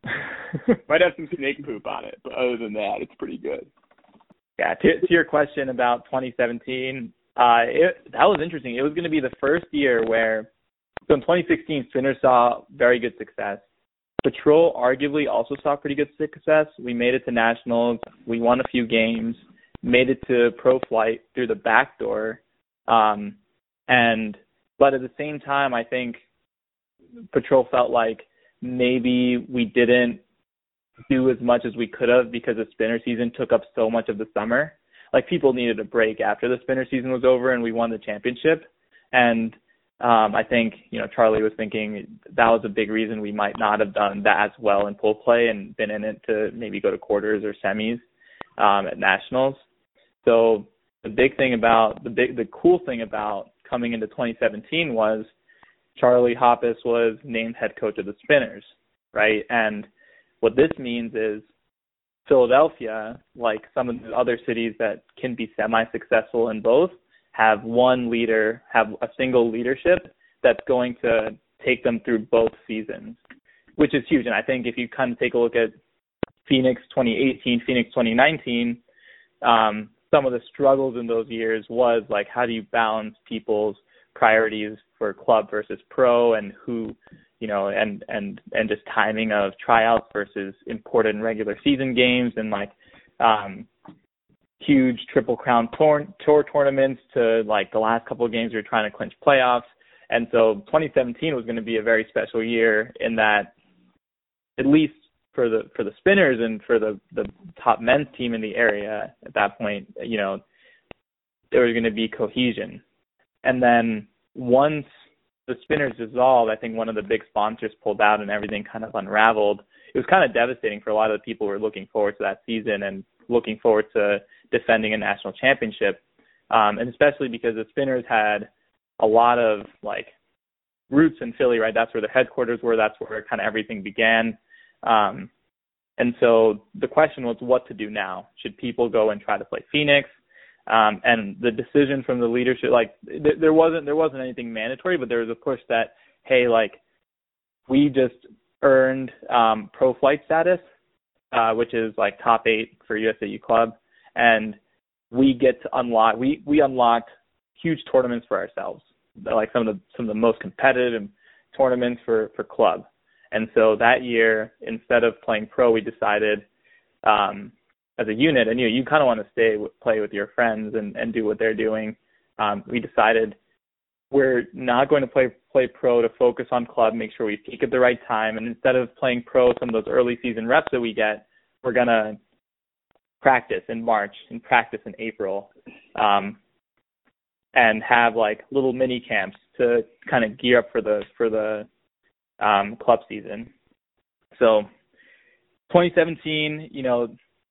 might have some snake poop on it, but other than that, it's pretty good. Yeah, to, to your question about 2017, uh, it, that was interesting. It was going to be the first year where so in 2016, Spinner saw very good success. Patrol arguably also saw pretty good success. We made it to nationals. We won a few games. Made it to pro flight through the back door. Um, and but at the same time, I think Patrol felt like maybe we didn't do as much as we could have because the spinner season took up so much of the summer. Like people needed a break after the spinner season was over and we won the championship. And um, I think you know Charlie was thinking that was a big reason we might not have done that as well in pool play and been in it to maybe go to quarters or semis um, at nationals. So the big thing about the big the cool thing about coming into 2017 was Charlie Hoppes was named head coach of the Spinners, right? And what this means is Philadelphia, like some of the other cities that can be semi-successful in both, have one leader, have a single leadership that's going to take them through both seasons, which is huge. And I think if you kind of take a look at Phoenix 2018, Phoenix 2019, um, some of the struggles in those years was like how do you balance people's priorities for club versus pro and who you know and and and just timing of tryouts versus important regular season games and like um huge triple crown tour, tour tournaments to like the last couple of games we were trying to clinch playoffs. And so 2017 was going to be a very special year in that at least for the for the spinners and for the the top men's team in the area at that point, you know, there was going to be cohesion. And then once the spinners dissolved, I think one of the big sponsors pulled out and everything kind of unraveled. It was kind of devastating for a lot of the people who were looking forward to that season and looking forward to defending a national championship, um, and especially because the Spinners had a lot of like roots in Philly, right? That's where the headquarters were. That's where kind of everything began. Um, and so the question was what to do now. Should people go and try to play Phoenix? Um, and the decision from the leadership, like th- there wasn't there wasn't anything mandatory, but there was of course that hey, like we just earned um, pro flight status, uh, which is like top eight for USAU club, and we get to unlock we we unlocked huge tournaments for ourselves, like some of the some of the most competitive tournaments for for club. And so that year, instead of playing pro, we decided um, as a unit, and you know, you kind of want to stay play with your friends and and do what they're doing. Um, we decided we're not going to play play pro to focus on club, make sure we peak at the right time, and instead of playing pro some of those early season reps that we get, we're gonna practice in March and practice in April, um, and have like little mini camps to kind of gear up for the for the um, club season. So 2017, you know,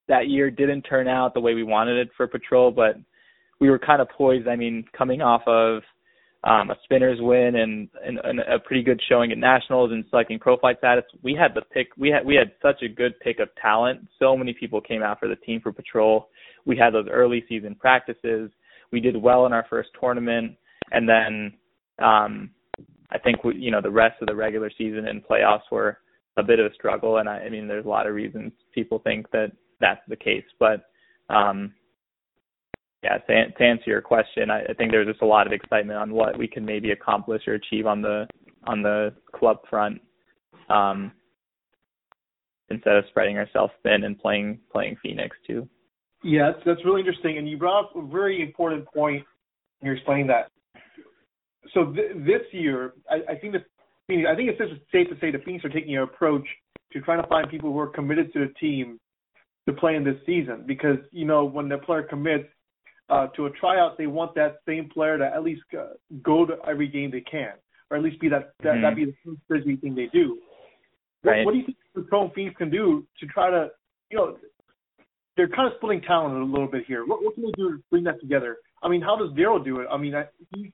that year didn't turn out the way we wanted it for patrol, but we were kind of poised. I mean, coming off of um, a spinners win and, and, and a pretty good showing at nationals and selecting pro flight status, we had the pick. We had we had such a good pick of talent. So many people came out for the team for patrol. We had those early season practices. We did well in our first tournament, and then um, I think we, you know the rest of the regular season and playoffs were a bit of a struggle. And I, I mean, there's a lot of reasons people think that that's the case. But um, yeah, to, to answer your question, I, I think there's just a lot of excitement on what we can maybe accomplish or achieve on the on the club front, um, instead of spreading ourselves thin and playing playing Phoenix too. Yeah, that's, that's really interesting, and you brought up a very important point. You're explaining that. So th- this year, I, I think the I think it's just safe to say the Phoenix are taking an approach to trying to find people who are committed to the team to play in this season because you know when the player commits uh, to a tryout, they want that same player to at least uh, go to every game they can, or at least be that that mm-hmm. that be the first busy thing they do. Right. What, what do you think the Pro Phoenix can do to try to, you know, they're kind of splitting talent a little bit here. What, what can they do to bring that together? I mean, how does Daryl do it? I mean, I, he,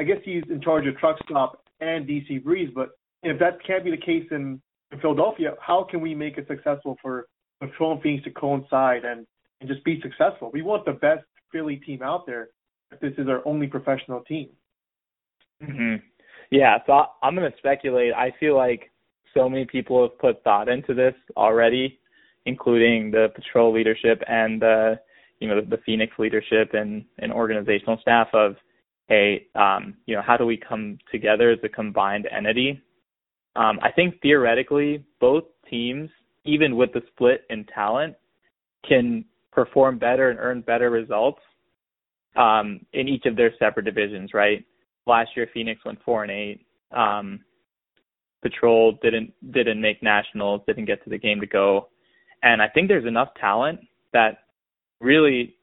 I guess he's in charge of truck stop and DC Breeze, but if that can't be the case in, in Philadelphia, how can we make it successful for Patrol and Phoenix to coincide and, and just be successful. We want the best Philly team out there. If this is our only professional team. hmm Yeah, so I'm going to speculate. I feel like so many people have put thought into this already, including the patrol leadership and the you know the, the Phoenix leadership and, and organizational staff of hey um, you know how do we come together as a combined entity. Um, I think theoretically both teams even with the split in talent, can perform better and earn better results um, in each of their separate divisions. Right. Last year, Phoenix went four and eight. Um, Patrol didn't didn't make nationals, didn't get to the game to go, and I think there's enough talent that really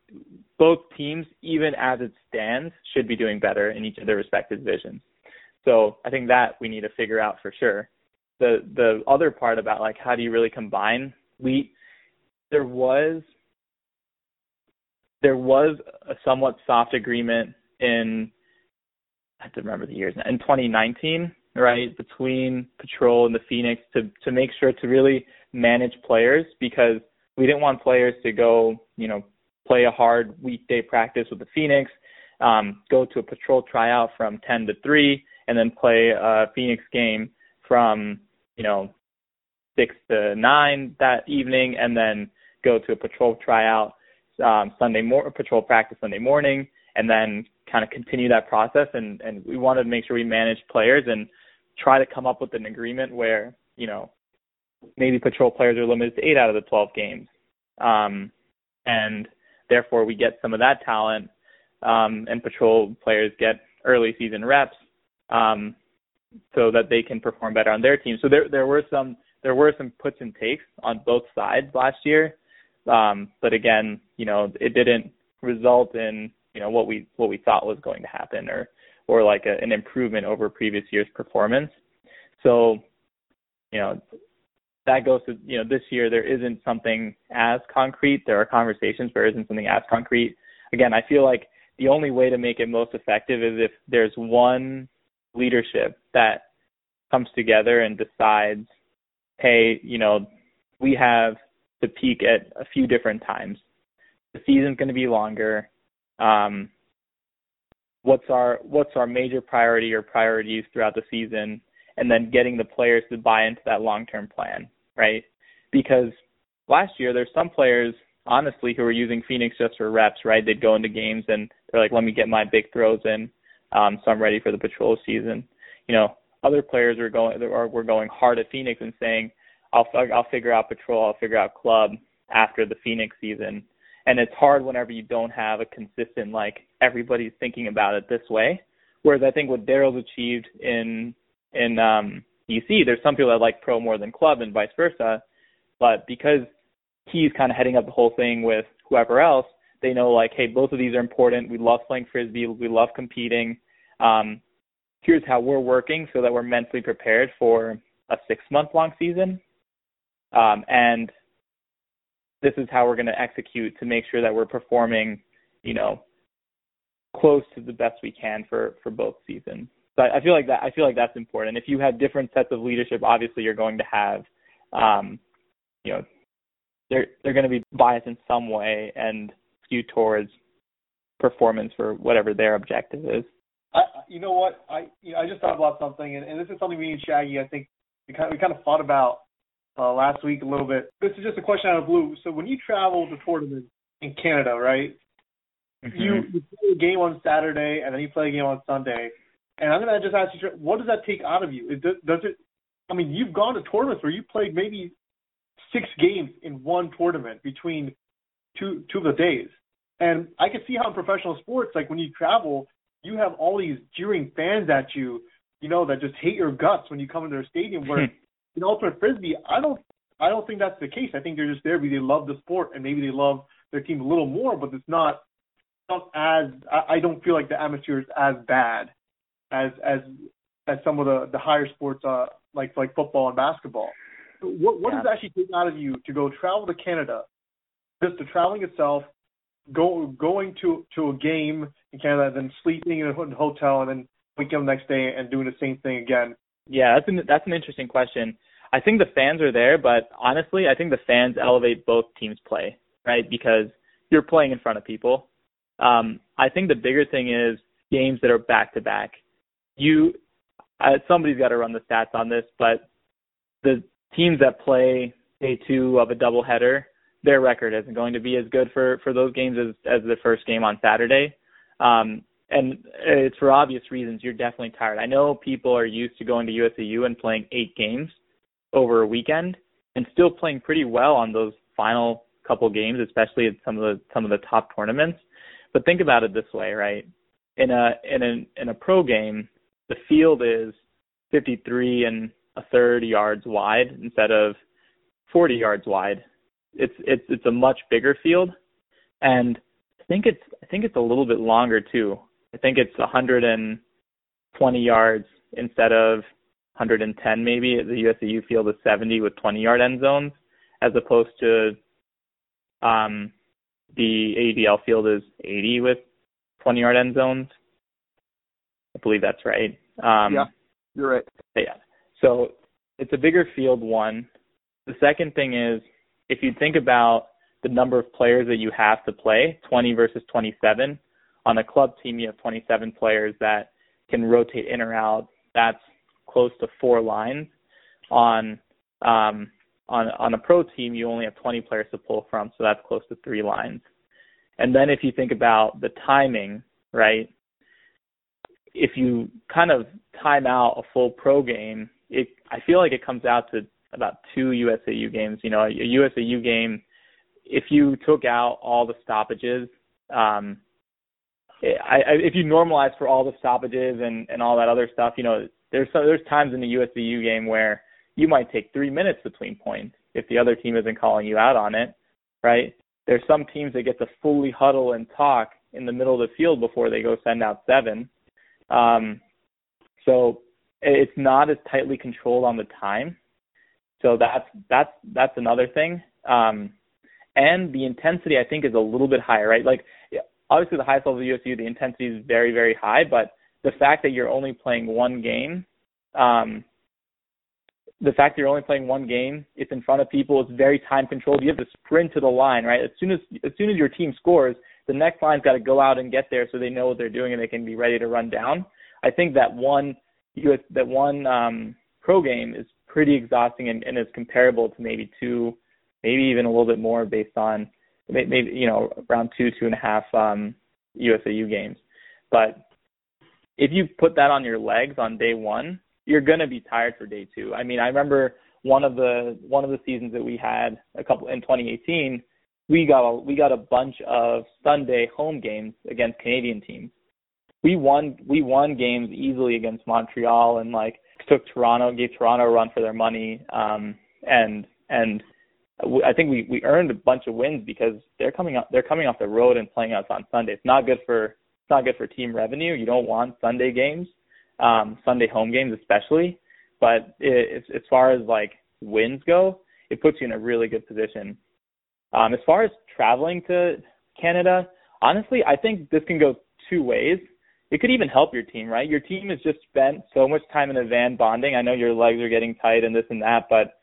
both teams, even as it stands, should be doing better in each of their respective divisions. So I think that we need to figure out for sure the the other part about like how do you really combine we there was there was a somewhat soft agreement in I have to remember the years in 2019 right between patrol and the phoenix to to make sure to really manage players because we didn't want players to go you know play a hard weekday practice with the phoenix um, go to a patrol tryout from 10 to 3 and then play a phoenix game from you know, six to nine that evening, and then go to a patrol tryout um, Sunday morning, patrol practice Sunday morning, and then kind of continue that process. And and we wanted to make sure we manage players and try to come up with an agreement where you know maybe patrol players are limited to eight out of the 12 games, um, and therefore we get some of that talent, um, and patrol players get early season reps. Um, so that they can perform better on their team. So there there were some there were some puts and takes on both sides last year. Um, but again, you know, it didn't result in, you know, what we what we thought was going to happen or or like a, an improvement over previous year's performance. So, you know, that goes to, you know, this year there isn't something as concrete. There are conversations, but there isn't something as concrete. Again, I feel like the only way to make it most effective is if there's one leadership that comes together and decides, hey, you know, we have to peak at a few different times. The season's going to be longer. Um, what's our what's our major priority or priorities throughout the season, and then getting the players to buy into that long-term plan, right? Because last year there's some players honestly who were using Phoenix just for reps, right? They'd go into games and they're like, let me get my big throws in, um, so I'm ready for the patrol season. You know, other players are going or were going hard at Phoenix and saying, I'll I'll figure out patrol, I'll figure out club after the Phoenix season. And it's hard whenever you don't have a consistent like everybody's thinking about it this way. Whereas I think what Daryl's achieved in in um DC, there's some people that like pro more than club and vice versa. But because he's kind of heading up the whole thing with whoever else, they know like, hey, both of these are important. We love playing frisbee. We love competing. Um, here's how we're working so that we're mentally prepared for a six month long season. Um, and this is how we're going to execute to make sure that we're performing, you know, close to the best we can for for both seasons. So I, I feel like that I feel like that's important. If you have different sets of leadership, obviously you're going to have, um, you know, they're they're going to be biased in some way and skew towards performance for whatever their objective is. I, you know what? I you know, I just thought about something, and, and this is something me and Shaggy, I think, we kind of, we kind of thought about uh, last week a little bit. This is just a question out of blue. So when you travel to tournaments in Canada, right? Mm-hmm. You, you play a game on Saturday, and then you play a game on Sunday. And I'm gonna just ask you, what does that take out of you? Does, does it? I mean, you've gone to tournaments where you played maybe six games in one tournament between two two of the days. And I can see how in professional sports, like when you travel, you have all these jeering fans at you, you know, that just hate your guts when you come into their stadium. Where hmm. in ultimate frisbee, I don't, I don't think that's the case. I think they're just there because they love the sport and maybe they love their team a little more, but it's not, not as. I, I don't feel like the atmosphere is as bad as as as some of the the higher sports, uh, like like football and basketball. What what yeah. does actually take out of you to go travel to Canada? Just the traveling itself, go going to to a game in Canada, then sleeping in a hotel, and then waking up the next day and doing the same thing again. Yeah, that's an that's an interesting question. I think the fans are there, but honestly, I think the fans elevate both teams' play, right? Because you're playing in front of people. Um, I think the bigger thing is games that are back to back. You, uh, somebody's got to run the stats on this, but the teams that play day two of a doubleheader, their record isn't going to be as good for for those games as as the first game on Saturday. Um, and it's for obvious reasons. You're definitely tired. I know people are used to going to USAU and playing eight games over a weekend and still playing pretty well on those final couple games, especially at some of the some of the top tournaments. But think about it this way, right? In a in a in a pro game, the field is 53 and a third yards wide instead of 40 yards wide. It's it's it's a much bigger field, and I think it's I think it's a little bit longer too. I think it's 120 yards instead of 110 maybe. The USAU field is 70 with 20 yard end zones, as opposed to um, the AUDL field is 80 with 20 yard end zones. I believe that's right. Um, yeah, you're right. Yeah. So it's a bigger field, one. The second thing is if you think about the number of players that you have to play, 20 versus 27, on a club team you have 27 players that can rotate in or out. That's close to four lines. On um, on on a pro team, you only have 20 players to pull from, so that's close to three lines. And then if you think about the timing, right? If you kind of time out a full pro game, it I feel like it comes out to about two USAU games. You know, a USAU game, if you took out all the stoppages, um, I, I, if you normalize for all the stoppages and and all that other stuff, you know, there's so, there's times in the USAU game where you might take three minutes between points if the other team isn't calling you out on it, right? There's some teams that get to fully huddle and talk in the middle of the field before they go send out seven. Um, so it's not as tightly controlled on the time. So that's that's that's another thing. Um, and the intensity I think is a little bit higher, right? Like obviously the highest level of USAU, the intensity is very very high, but the fact that you're only playing one game, um, the fact that you're only playing one game, it's in front of people, it's very time controlled. You have to sprint to the line, right? As soon as as soon as your team scores, the next line's got to go out and get there so they know what they're doing and they can be ready to run down. I think that one US that one um, pro game is pretty exhausting and, and is comparable to maybe two, maybe even a little bit more based on maybe you know around two two and a half um, USAU games. But if you put that on your legs on day one, you're going to be tired for day two. I mean, I remember one of the one of the seasons that we had a couple in 2018, we got a we got a bunch of Sunday home games against Canadian teams. We won we won games easily against Montreal and like took Toronto, gave Toronto a run for their money, um, and and I think we we earned a bunch of wins because they're coming up they're coming off the road and playing us on Sunday. It's not good for it's not good for team revenue. You don't want Sunday games, um, Sunday home games especially. But it, as far as like wins go, it puts you in a really good position. Um, as far as traveling to Canada, honestly, I think this can go two ways. It could even help your team, right? Your team has just spent so much time in a van bonding. I know your legs are getting tight and this and that, but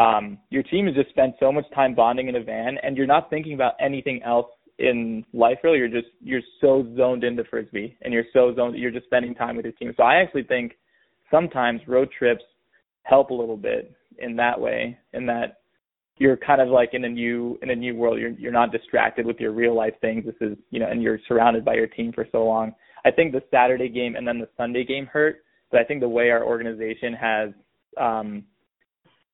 um, your team has just spent so much time bonding in a van, and you're not thinking about anything else in life. Really, you're just you're so zoned into frisbee, and you're so zoned. You're just spending time with your team. So I actually think sometimes road trips help a little bit in that way, in that you're kind of like in a new in a new world. You're you're not distracted with your real life things. This is you know, and you're surrounded by your team for so long. I think the Saturday game and then the Sunday game hurt, but I think the way our organization has um,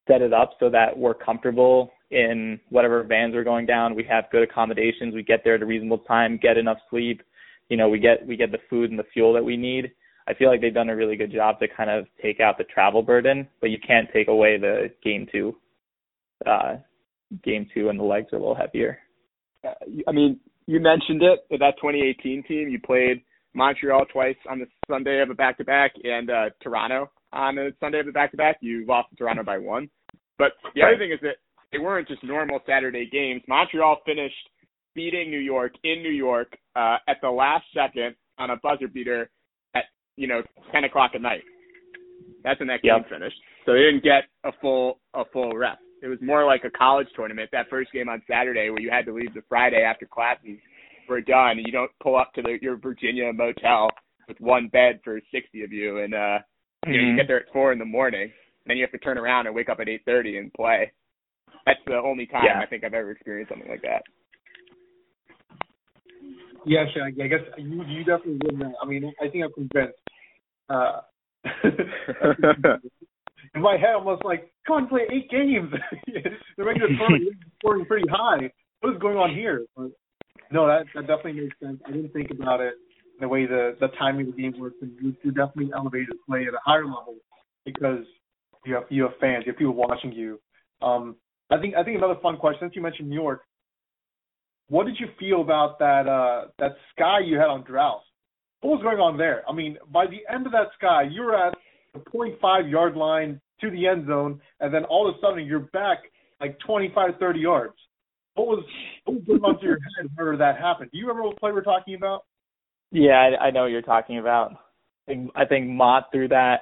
set it up so that we're comfortable in whatever vans are going down. We have good accommodations. We get there at a reasonable time, get enough sleep. You know, we get we get the food and the fuel that we need. I feel like they've done a really good job to kind of take out the travel burden, but you can't take away the game two. Uh, game two and the legs are a little heavier. I mean, you mentioned it. That 2018 team, you played Montreal twice on the Sunday of a back-to-back and uh, Toronto on the Sunday of the back to back. You lost to Toronto by one. But the other thing is that they weren't just normal Saturday games. Montreal finished beating New York in New York uh, at the last second on a buzzer beater at you know 10 o'clock at night. That's when that game yep. finished. So they didn't get a full a full rest. It was more like a college tournament. That first game on Saturday where you had to leave the Friday after classes were done, and you don't pull up to the, your Virginia motel with one bed for 60 of you and uh you know, you mm-hmm. get there at four in the morning, and then you have to turn around and wake up at eight thirty and play. That's the only time yeah. I think I've ever experienced something like that. Yeah, sure. I guess you you definitely would know. I mean, I think I'm convinced. Uh, [laughs] [laughs] [laughs] in my head, I'm almost like, come on, play eight games. [laughs] the regular [laughs] tournament is scoring pretty high. What is going on here? But no, that that definitely makes sense. I didn't think about it the way the the timing of the game works, and you, you definitely elevated play at a higher level because you have you have fans, you have people watching you. Um, I think I think another fun question since you mentioned New York, what did you feel about that uh, that sky you had on Drost? What was going on there? I mean, by the end of that sky, you were at the 0.5 yard line to the end zone, and then all of a sudden you're back like 25, 30 yards. What was what was going on through your head whenever that happened? Do you remember what play we're talking about? Yeah, I, I know what you're talking about. I think, I think Mott threw that,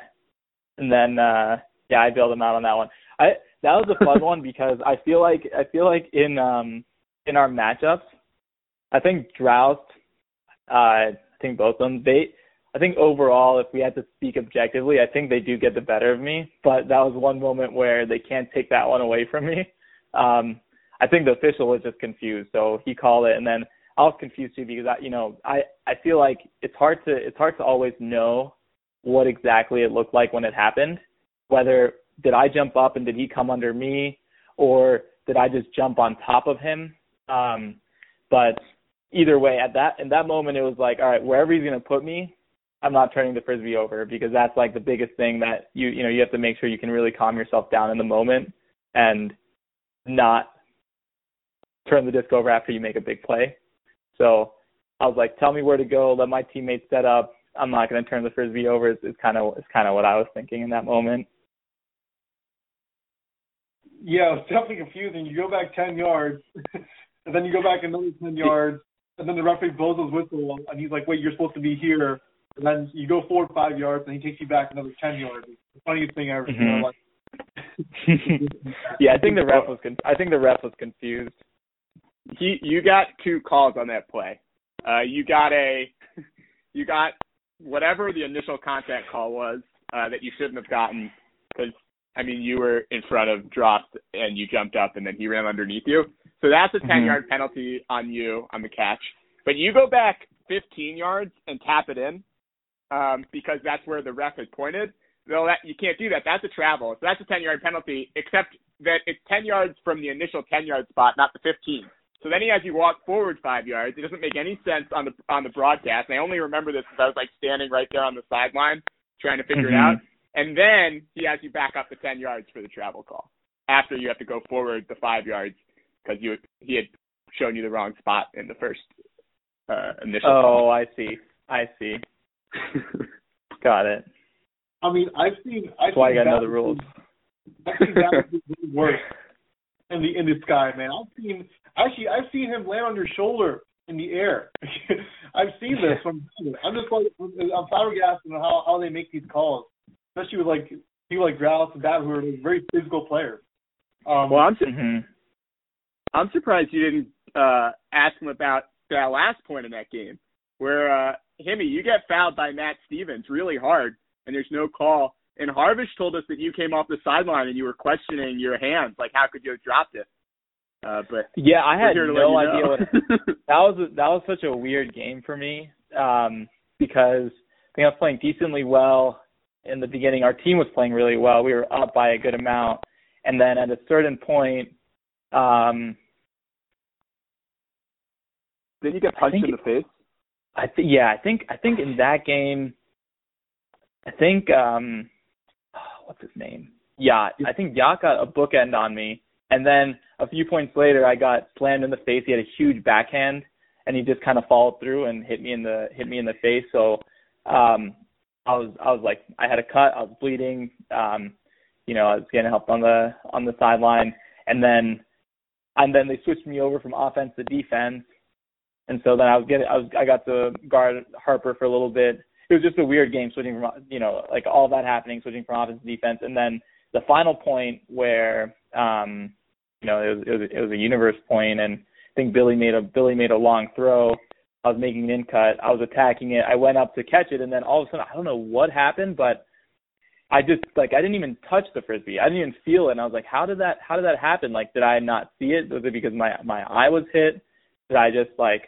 and then uh yeah, I bailed him out on that one. I that was a fun [laughs] one because I feel like I feel like in um in our matchups, I think Drost, uh, I think both of them, they I think overall, if we had to speak objectively, I think they do get the better of me. But that was one moment where they can't take that one away from me. Um, I think the official was just confused, so he called it, and then I was confused too because I, you know, I I feel like it's hard to it's hard to always know what exactly it looked like when it happened. Whether did I jump up and did he come under me, or did I just jump on top of him? Um, but either way, at that in that moment, it was like, all right, wherever he's gonna put me, I'm not turning the frisbee over because that's like the biggest thing that you you know you have to make sure you can really calm yourself down in the moment and not turn the disc over after you make a big play. So I was like, tell me where to go, let my teammates set up. I'm not going to turn the frisbee over. It's kind of it's kind of what I was thinking in that moment. Yeah, it's definitely confusing. You go back ten yards, [laughs] and then you go back another ten yards, and then the referee blows his whistle, and he's like, "Wait, you're supposed to be here." And then you go forward five yards, and he takes you back another ten yards. It's the funniest thing I ever. Mm-hmm. You know, mm-hmm. yeah, I think the ref was con- I think the ref was confused. He you got two calls on that play. Uh, you got a [laughs] you got whatever the initial contact call was uh, that you shouldn't have gotten because I mean you were in front of dropped and you jumped up and then he ran underneath you. So that's a 10 Mhm. yard penalty on you on the catch. But you go back 15 yards and tap it in um, because that's where the ref has pointed. Though that you can't do that. That's a travel. So that's a 10 yard penalty, except that it's 10 yards from the initial 10 yard spot, not the 15. So then he has you walk forward five yards. It doesn't make any sense on the on the broadcast. And I only remember this because I was like standing right there on the sideline trying to figure it Mhm. out. And then he has you back up the 10 yards for the travel call after you have to go forward the five yards because you he had shown you the wrong spot in the first uh, initial. Oh, I see. I see. [laughs] Got it. I mean, I've seen. I've That's why I seen got to know that- the rules. I've seen that [laughs] way worse in the in the sky, man. I've seen actually I've seen him land on your shoulder in the air. [laughs] I've seen this from. I'm just like I'm flabbergasted on how how they make these calls, especially with like people like Grouse and that who are like, very physical players. Um, well, I'm su- Mhm. I'm surprised you didn't uh, ask him about that last point in that game where uh, Himmy, you get fouled by Matt Stevens really hard, and there's no call. And Harvish told us that you came off the sideline and you were questioning your hands, like how could you have dropped it? Uh, but Yeah, I had here to no idea what [laughs] that was. That was such a weird game for me um, because I think I was playing decently well in the beginning. Our team was playing really well. We were up by a good amount, and then at a certain point, um, then you get punched in the face. I think yeah, I think I think in that game, I think um, [sighs] what's his name? Yeah, I think Jagt got a bookend on me, and then a few points later, I got slammed in the face. He had a huge backhand, and he just kind of followed through and hit me in the hit me in the face. So um, I was I was like I had a cut. I was bleeding. Um, you know, I was getting help on the on the sideline, and then and then they switched me over from offense to defense and so then I was getting I was I got to guard Harper for a little bit. It was just a weird game switching from you know like all that happening switching from offense to defense, and then the final point where um you know it was it was, it was a universe point, and I think Billy made a Billy made a long throw. I was making an in cut. I was attacking it. I went up to catch it, and then all of a sudden I don't know what happened, but I just like I didn't even touch the frisbee. I didn't even feel it. And I was like, how did that how did that happen? Like did I not see it? Was it because my my eye was hit? Did I just like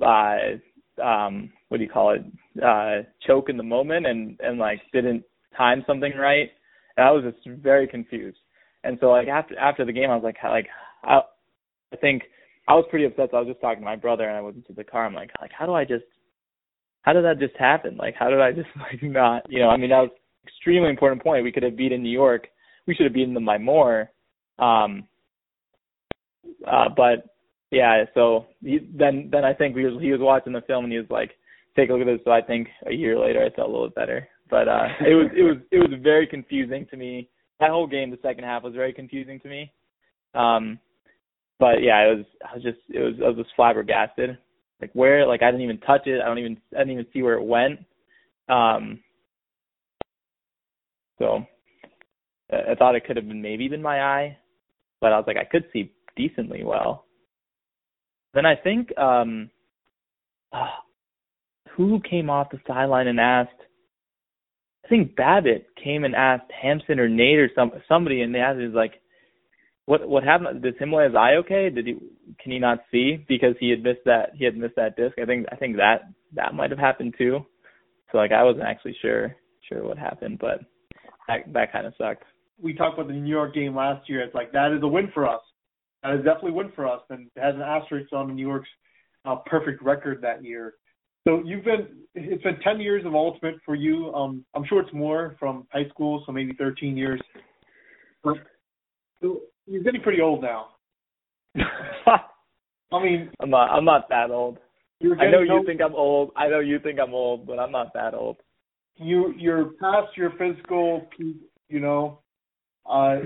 uh um what do you call it uh choke in the moment and and like didn't time something right and i was just very confused. And so like after after the game i was like like i i think i was pretty upset so i was just talking to my brother and i went into the car. I'm like like how do i just how did that just happen? Like how did i just [laughs] like not you know i mean that was extremely important point. We could have beaten new york. We should have beaten them by more. Um uh but yeah, so he, then then I think he was he was watching the film and he was like, take a look at this. So I think a year later I felt a little better. But uh it was it was it was very confusing to me. That whole game, the second half was very confusing to me. Um but yeah, it was I was just it was I was just flabbergasted. Like where like I didn't even touch it. I don't even I didn't even see where it went. Um so I thought it could have been maybe been my eye, but I was like I could see decently well. Then I think um uh, who came off the sideline and asked I think Babbitt came and asked Hampson or Nate or some somebody and they asked was like what what happened did Himway his eye okay? Did he can he not see because he had missed that he had missed that disc? I think I think that that might have happened too. So like I wasn't actually sure sure what happened, but that that kind of sucked. we talked about the New York game last year. It's like that is a win for us. That is definitely a win for us, and has an asterisk on New York's uh, perfect record that year. So you've been it's been ten years of ultimate for you. Um, I'm sure it's more from high school, so maybe thirteen years. But so you're getting pretty old now. [laughs] I mean, I'm not I'm not that old. I know you old. think I'm old. I know you think I'm old, but I'm not that old. you you're past your physical peak. You know, [laughs] uh,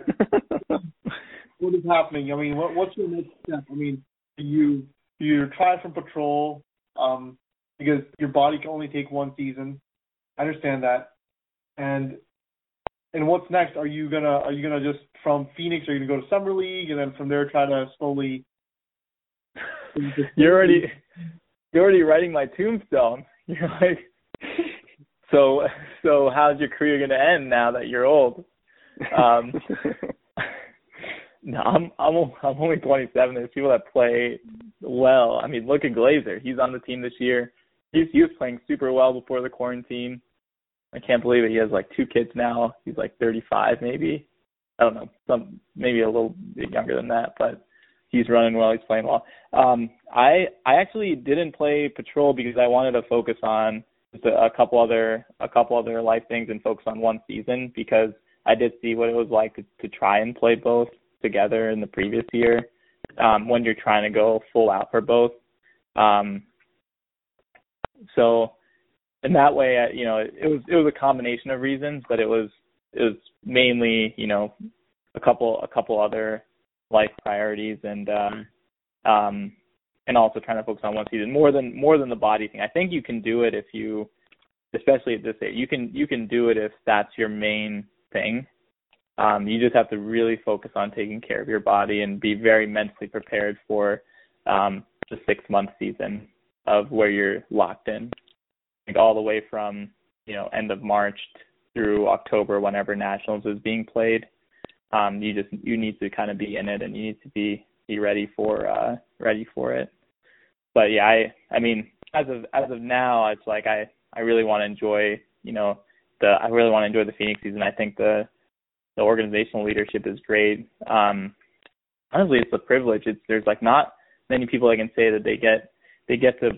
what is happening? I mean, what, what's your next step? I mean, do you do you try from patrol um, because your body can only take one season. I understand that, and and what's next? Are you gonna are you gonna just from Phoenix? Are you gonna go to summer league and then from there try to slowly? [laughs] you're already you're already writing my tombstone. [laughs] You're like, so so how's your career gonna end now that you're old? Um, [laughs] no, I'm I'm I'm only 27. There's people that play well. I mean, look at Glazer. He's on the team this year. He's he was playing super well before the quarantine. I can't believe it. He has like two kids now. He's like 35 maybe. I don't know, some maybe a little bit younger than that, but he's running well. He's playing well. Um, I I actually didn't play patrol because I wanted to focus on just a, a couple other a couple other life things and focus on one season because I did see what it was like to, to try and play both together in the previous year um, when you're trying to go full out for both. Um, so in that way, I, you know, it, it was it was a combination of reasons, but it was it was mainly you know a couple a couple other life priorities and um, um, and also trying to focus on one season more than more than the body thing. I think you can do it if you, especially at this age, you can you can do it if that's your main thing. Um, you just have to really focus on taking care of your body and be very mentally prepared for um, the six month season of where you're locked in like all the way from you know end of March through October, whenever nationals is being played. Um, you just you need to kind of be in it, and you need to be be ready for uh, ready for it. But yeah, I I mean as of as of now, it's like I I really want to enjoy you know the I really want to enjoy the Phoenix season. I think the the organizational leadership is great. Um, honestly, it's a privilege. It's there's like not many people I can say that they get they get to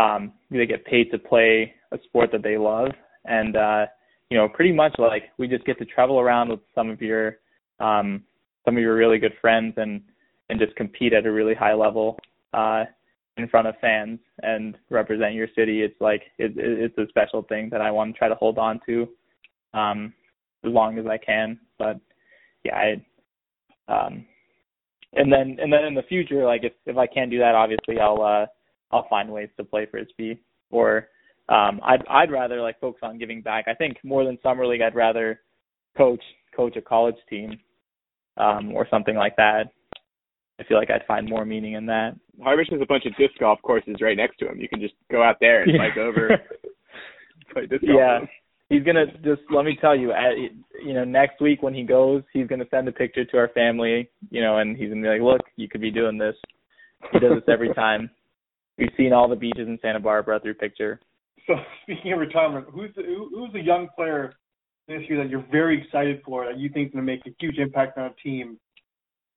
um, they get paid to play a sport that they love, and uh, you know, pretty much like we just get to travel around with some of your um, some of your really good friends and and just compete at a really high level uh, in front of fans and represent your city. It's like it, it, it's a special thing that I want to try to hold on to um, as long as I can. But yeah, I um, and then and then in the future, like if if I can't do that, obviously I'll uh, I'll find ways to play frisbee. Or um, I'd I'd rather like focus on giving back. I think more than summer league, I'd rather coach coach a college team um, or something like that. I feel like I'd find more meaning in that. Harvish has a bunch of disc golf courses right next to him. You can just go out there and bike over, [laughs] play disc golf. Yeah, he's gonna just let me tell you, at, you know, next week when he goes, he's gonna send a picture to our family, you know, and he's gonna be like, "Look, you could be doing this." He does this every [laughs] time. We've seen all the beaches in Santa Barbara through picture. So [laughs] speaking of retirement, who's the, who, who's a young player this year that you're very excited for that you think is going to make a huge impact on a team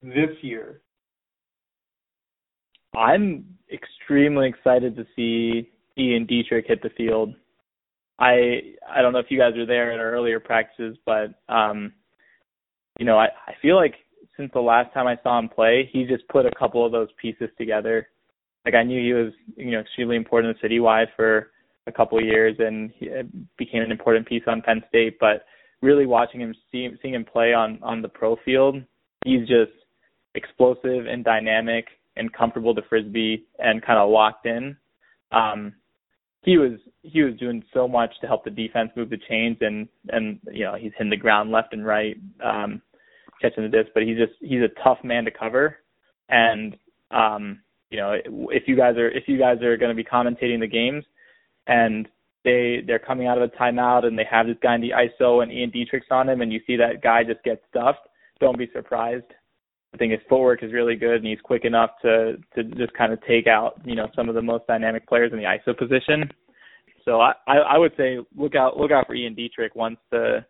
this year? I'm extremely excited to see Ian Dietrich hit the field. I I don't know if you guys were there at our earlier practices, but um, you know I I feel like since the last time I saw him play, he just put a couple of those pieces together like I knew he was you know extremely important citywide for a couple of years and he became an important piece on Penn State. But really watching him, see, seeing him play on on the pro field, he's just explosive and dynamic and comfortable to frisbee and kind of locked in. Um, he was he was doing so much to help the defense move the chains and and you know he's hitting the ground left and right, um, catching the disc. But he's just he's a tough man to cover, and um, you know, if you guys are if you guys are going to be commentating the games, and they they're coming out of a timeout and they have this guy in the ISO and Ian Dietrich's on him, and you see that guy just get stuffed, don't be surprised. I think his footwork is really good, and he's quick enough to to just kind of take out you know some of the most dynamic players in the ISO position. So I I would say look out look out for Ian Dietrich once the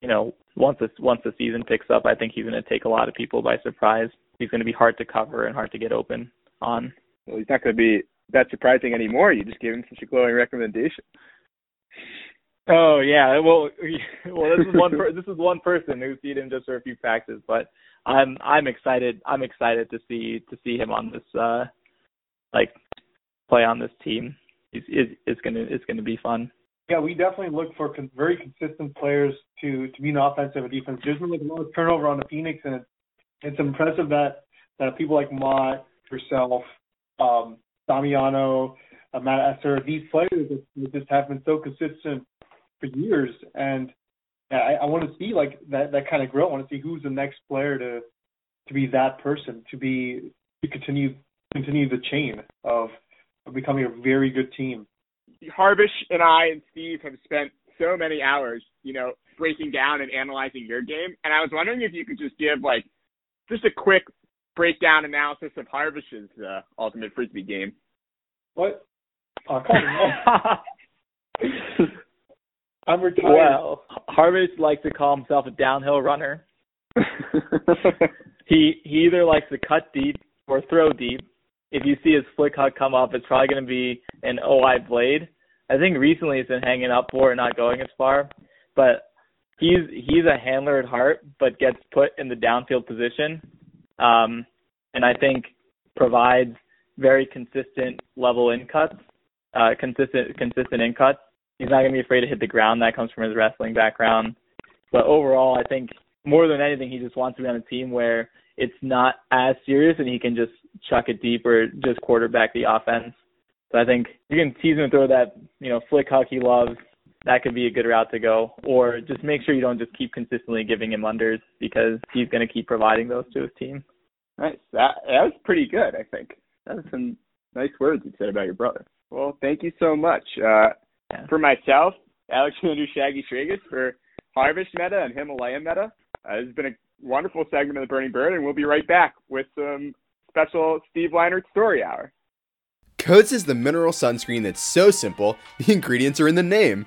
you know once the once the season picks up. I think he's going to take a lot of people by surprise. He's going to be hard to cover and hard to get open on. Well, he's not going to be that surprising anymore. You just gave him such a glowing recommendation. Oh yeah, well, [laughs] well, this is one [laughs] per- this is one person who's seen him just for a few practices, but I'm I'm excited. I'm excited to see to see him on this uh like play on this team. It's it's, it's gonna it's gonna be fun. Yeah, we definitely look for con- very consistent players to to be an offensive and defense. There's been like a lot of turnover on the Phoenix, and it's, it's impressive that that people like Mott yourself, um, Damiano, uh, Matt Esser, these players that just have been so consistent for years. And I, I want to see like that that kind of growth. I want to see who's the next player to to be that person, to be to continue continue the chain of, of becoming a very good team. Harvish and I and Steve have spent so many hours, you know, breaking down and analyzing your game, and I was wondering if you could just give like just a quick breakdown analysis of Harvish's uh, ultimate frisbee game. What? Oh, come on. I'm retired. Well, Harvish likes to call himself a downhill runner. [laughs] he he either likes to cut deep or throw deep. If you see his flick huck come up, it's probably going to be an OI blade. I think recently it's been hanging up for and not going as far, but he's he's a handler at heart, but gets put in the downfield position, um, and I think provides very consistent level in cuts, uh, consistent consistent in cuts. He's not going to be afraid to hit the ground. That comes from his wrestling background. But overall, I think more than anything, he just wants to be on a team where it's not as serious and he can just chuck it deep or just quarterback the offense. So I think you can tease him and throw that, you know, flick huck he loves. That could be a good route to go. Or just make sure you don't just keep consistently giving him unders because he's going to keep providing those to his team. Nice. That that was pretty good, I think. That was some nice words you said about your brother. Well, thank you so much. Uh, Yeah. For myself, Alexander Shaggy Tragus, for Harvish Meta and Himalaya Meta, uh, this has been a wonderful segment of the Burning Bird, and we'll be right back with some special Steve Leinert story hour. COTZ is the mineral sunscreen that's so simple, [laughs] the ingredients are in the name.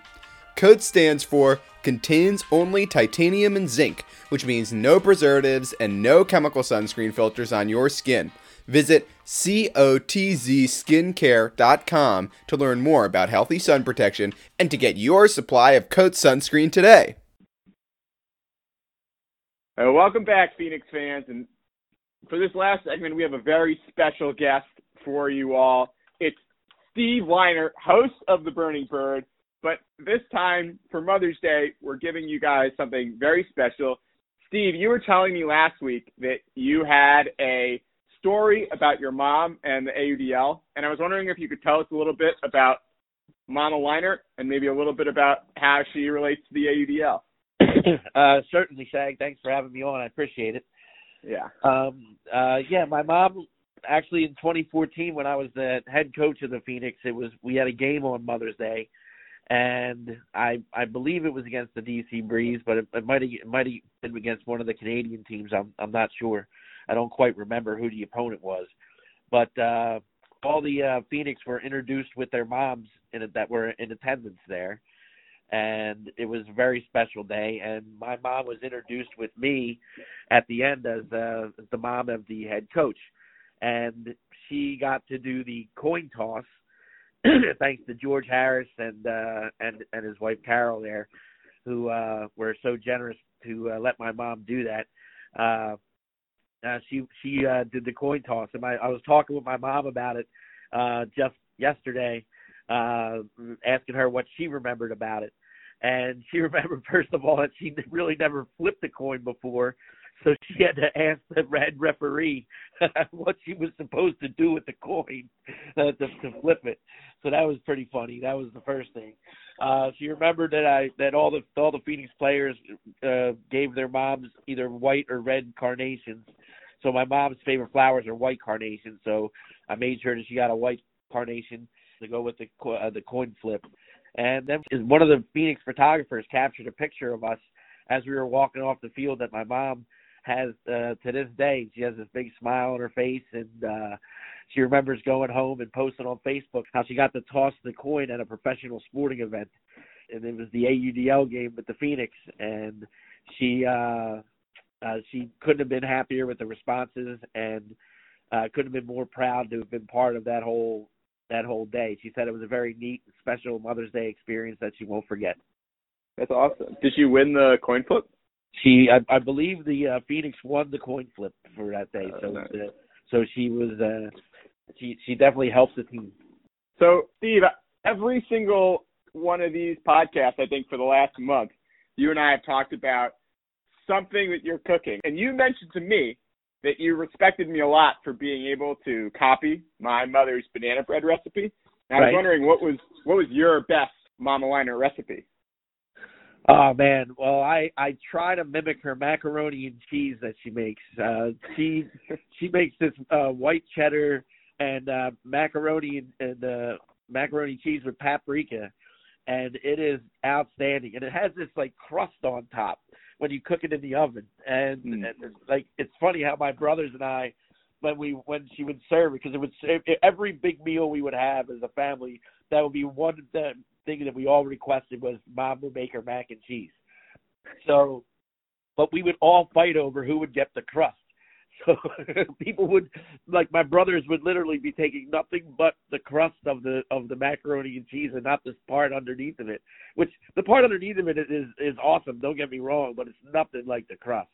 COTZ stands for contains only titanium and zinc, which means no preservatives and no chemical sunscreen filters on your skin. Visit cotzskincare.com to learn more about healthy sun protection and to get your supply of COTZ sunscreen today. Uh, welcome back, Phoenix fans. And for this last segment, we have a very special guest for you all. It's Steve Leinert, host of The Burning Bird. But this time, for Mother's Day, we're giving you guys something very special. Steve, you were telling me last week that you had a story about your mom and the AUDL, and I was wondering if you could tell us a little bit about Mama Leinert and maybe a little bit about how she relates to the AUDL. [coughs] uh, certainly, Shag. Thanks for having me on. I appreciate it. Yeah. Um, uh, yeah, my mom actually in 2014 when I was the head coach of the Phoenix, it was we had a game on Mother's Day, and I I believe it was against the DC Breeze, but it, it might have it might have been against one of the Canadian teams. I'm I'm not sure. I don't quite remember who the opponent was, but uh, all the uh, Phoenix were introduced with their moms in that were in attendance there, and it was a very special day. And my mom was introduced with me at the end as uh, the mom of the head coach, and she got to do the coin toss. [clears throat] thanks to George Harris and uh, and and his wife Carol there, who uh, were so generous to uh, let my mom do that. Uh, uh, she she uh, did the coin toss, and my, I was talking with my mom about it uh, just yesterday, uh, asking her what she remembered about it, and she [laughs] remembered first of all that she really never flipped a coin before, so she had to ask the red referee [laughs] what she was supposed to do with the coin uh, to, to flip it. So that was pretty funny. That was the first thing. Uh, she remembered that I that all the all the Phoenix players uh, gave their moms either white or red carnations. So my mom's favorite flowers are white carnations. So I made sure that she got a white carnation to go with the uh, the coin flip. And then one of the Phoenix photographers captured a picture of us as we were walking off the field that my mom has uh, to this day. She has this big smile on her face, and uh, she remembers going home and posting on Facebook how she got to toss the coin at a professional sporting event, and it was the AUDL game with the Phoenix, and she uh, uh, she couldn't have been happier with the responses, and uh, couldn't have been more proud to have been part of that whole that whole day. She said it was a very neat, special Mother's Day experience that she won't forget. That's awesome. Did she win the coin flip? She, I, I believe, the uh, Phoenix won the coin flip for that day. Oh, So, nice. uh, so she was, uh, she, she definitely helped the team. So, Steve, every single one of these podcasts, I think, for the last month, you and I have talked about something that you're cooking. And you mentioned to me that you respected me a lot for being able to copy my mother's banana bread recipe. And I was wondering what was what was your best Mama Leinert recipe? Oh man, well I I try to mimic her macaroni and cheese that she makes. Uh she she makes this uh white cheddar and uh macaroni and, and uh macaroni cheese with paprika and it is outstanding and it has this like crust on top when you cook it in the oven and, Mm. and like it's funny how my brothers and I when we when she would serve it because it would every big meal we would have as a family that would be one the thing that we all requested was mom would make her mac and cheese. So, but we would all fight over who would get the crust. So [laughs] people would like my brothers would literally be taking nothing but the crust of the of the macaroni and cheese and not this part underneath of it. Which the part underneath of it is is awesome. Don't get me wrong, but it's nothing like the crust.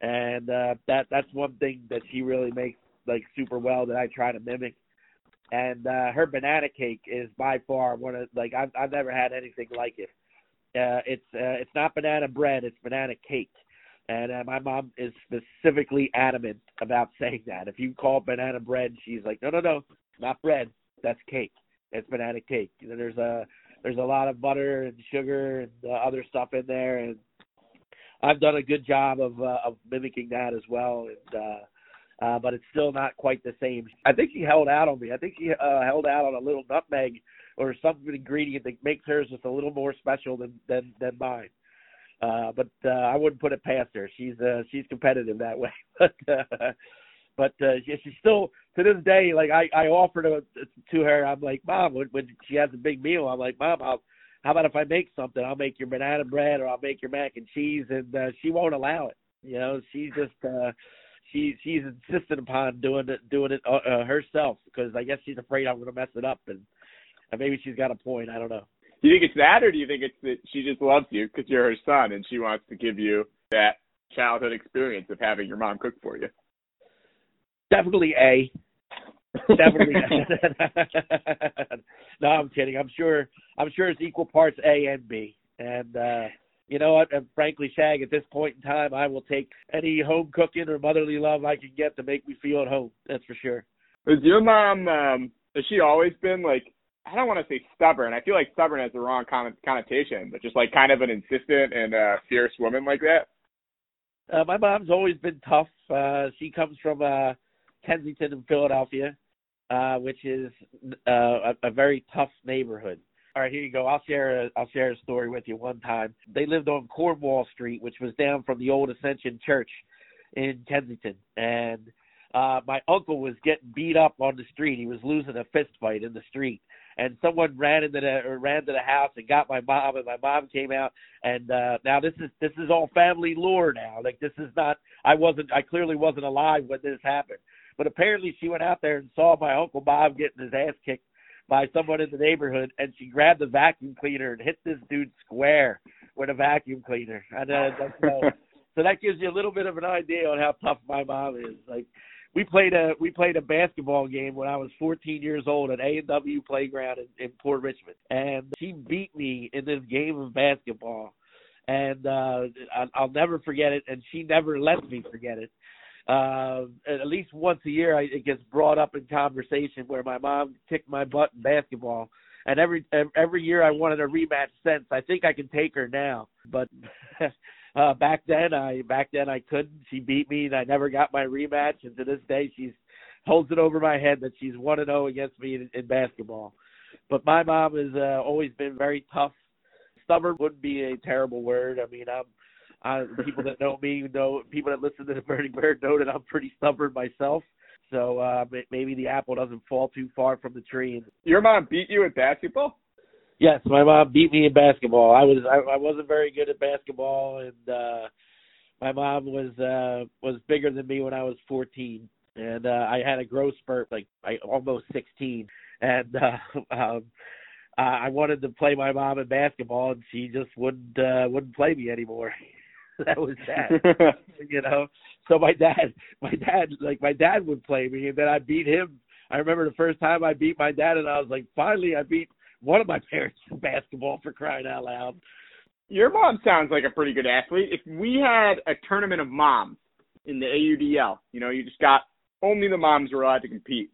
And uh that that's one thing that she really makes like super well that I try to mimic and uh her banana cake is by far one of like I've I've never had anything like it. Uh it's uh, it's not banana bread, it's banana cake. And uh, my mom is specifically adamant about saying that. If you call banana bread, she's like, "No, no, no, not bread. That's cake. It's banana cake." And there's a there's a lot of butter and sugar and uh, other stuff in there and I've done a good job of uh, of mimicking that as well and uh uh, but it's still not quite the same. I think she held out on me. I think she uh, held out on a little nutmeg or some ingredient that makes hers just a little more special than than than mine. Uh, but uh, I wouldn't put it past her. She's uh, she's competitive that way. [laughs] but uh, but uh, she, she's still to this day like I I offered to, to her. I'm like, mom, when, when she has a big meal, I'm like, mom, I'll how about if I make something? I'll make your banana bread or I'll make your mac and cheese, and uh, she won't allow it. You know, she's just uh, she she's insistent upon doing it doing it uh, uh, herself because I guess she's afraid I'm going to mess it up, and maybe she's got a point. I don't know. Do you think it's that, or do you think it's that she just loves you because you're her son and she wants to give you that childhood experience of having your mom cook for you? Definitely A. Definitely. [laughs] no, I'm kidding. I'm sure. I'm sure it's equal parts A and B. And uh you know what? And frankly, Shag, at this point in time, I will take any home cooking or motherly love I can get to make me feel at home. That's for sure. Has your mom? um Has she always been like? I don't want to say stubborn. I feel like stubborn has the wrong connotation, but just like kind of an insistent and uh fierce woman like that. Uh, my mom's always been tough. Uh, she comes from uh, Kensington in Philadelphia, uh, which is uh, a, a very tough neighborhood. All right, here you go. I'll share a, I'll share a story with you. One time, they lived on Cornwall Street, which was down from the old Ascension Church in Kensington, and uh, my uncle was getting beat up on the street. He was losing a fist fight in the street, and someone ran into the or ran to the house and got my mom, and my mom came out. And uh, now this is this is all family lore now. Like this is not. I wasn't. I clearly wasn't alive when this happened. But apparently, she went out there and saw my uncle Bob getting his ass kicked by someone in the neighborhood, and she grabbed the vacuum cleaner and hit this dude square with a vacuum cleaner. And uh, that's, uh, [laughs] so that gives you a little bit of an idea on how tough my mom is. Like we played a we played a basketball game when I was 14 years old at A and W Playground in, in Port Richmond, and she beat me in this game of basketball, and uh, I, I'll never forget it. And she never lets me forget it. Uh, at least once a year, I, it gets brought up in conversation where my mom kicked my butt in basketball. And every every year I wanted a rematch since. I think I can take her now, but [laughs] uh back then I back then I couldn't. She beat me and I never got my rematch and to this day she's holds it over my head that she's one and zero against me in, in basketball. But my mom has uh, always been very tough. Stubborn wouldn't be a terrible word. I mean, I'm people that know me know people that listen to the Burning Bird know that I'm pretty stubborn myself. So uh maybe the apple doesn't fall too far from the tree. Your mom beat you at basketball? Yes, my mom beat me in basketball. I was I, I wasn't very good at basketball, and uh my mom was uh was bigger than me when I was 14, and uh I had a growth spurt like I almost 16, and uh [laughs] um I wanted to play my mom in basketball, and she just wouldn't uh wouldn't play me anymore. [laughs] that was sad, [laughs] you know. So my dad, my dad, like my dad would play me, and then I beat him. I remember the first time I beat my dad, and I was like, finally, I beat one of my [laughs] parents in basketball for crying out loud. Your mom sounds like a pretty good athlete. If we had a tournament of moms in the AUDL, you know, you just got only the moms were allowed to compete.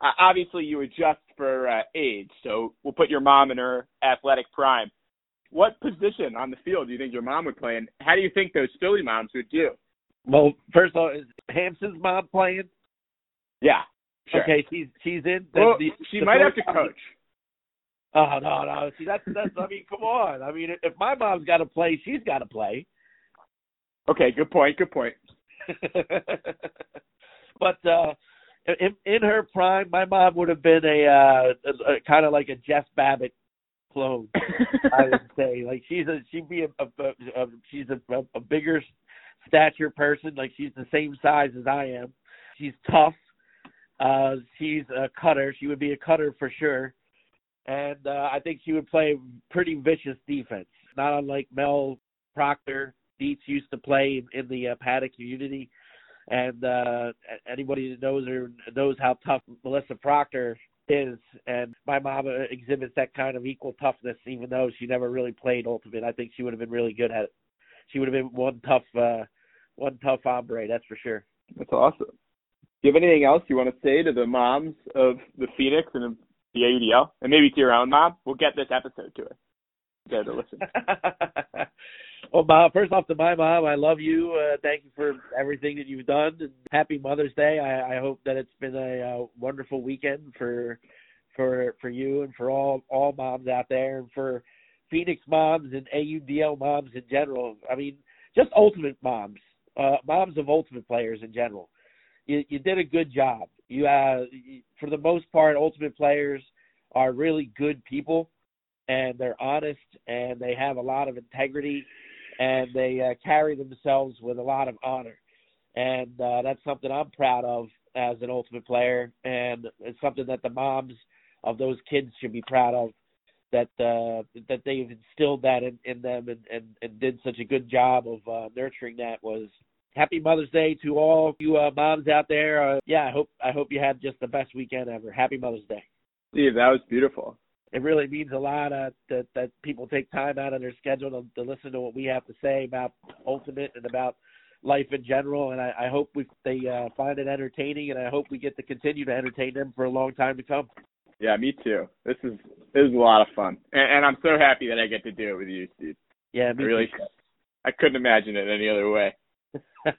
Uh, obviously, you adjust for uh, age, so we'll put your mom in her athletic prime. what position on the field do you think your mom would play, and how do you think those Philly moms would do? Well, first of all, is Hampson's mom playing? Yeah. Sure. Okay, she's she's in. The, Well, the, she the might have to coach. Oh no, no. See, that's that's. I mean, come on. I mean, if my mom's got to play, she's got to play. Okay, good point. Good point. [laughs] but uh in, in her prime, my mom would have been a, uh, a, a kind of like a Jeff Babbitt clone. I would [laughs] say, like she's a she'd be a, a, a, a she's a, a, a bigger stature person. Like she's the same size as I am. She's tough. Uh, she's a cutter. She would be a cutter for sure. And uh, I think she would play pretty vicious defense, not unlike Mel Proctor. Dietz used to play in, the uh, paddock community and uh anybody that knows her knows how tough Melissa Proctor is and my mom uh, exhibits that kind of equal toughness even though she never really played ultimate I think she would have been really good at it she would have been one tough uh one tough hombre that's for sure That's awesome. Do you have anything else you want to say to the moms of the Phoenix and the AUDL, and maybe to your own mom? We'll get this episode to her. Get her to listen. [laughs] well, mom, first off to my mom, I love you. Uh, thank you for everything that you've done, and happy Mother's Day. I, I hope that it's been a uh, wonderful weekend for for for you and for all all moms out there, and for Phoenix moms and AUDL moms in general. I mean, just ultimate moms, uh, moms of ultimate players in general. You, you did a good job. You, uh, for the most part, ultimate players are really good people and they're honest and they have a lot of integrity and they uh, carry themselves with a lot of honor. And uh, that's something I'm proud of as an ultimate player and it's something that the moms of those kids should be proud of that uh that they've instilled that in, in them and, and and did such a good job of uh nurturing that was happy mother's day to all you uh, moms out there uh, yeah i hope i hope you had just the best weekend ever happy mother's day Steve, that was beautiful. it really means a lot uh, that that people take time out of their schedule to, to listen to what we have to say about ultimate and about life in general. And I, I hope we they uh, find it entertaining, and I hope we get to continue to entertain them for a long time to come. Yeah, me too. This is this is a lot of fun, and, and I'm so happy that I get to do it with you, Steve. Yeah, I me really, I couldn't imagine it any other way. [laughs]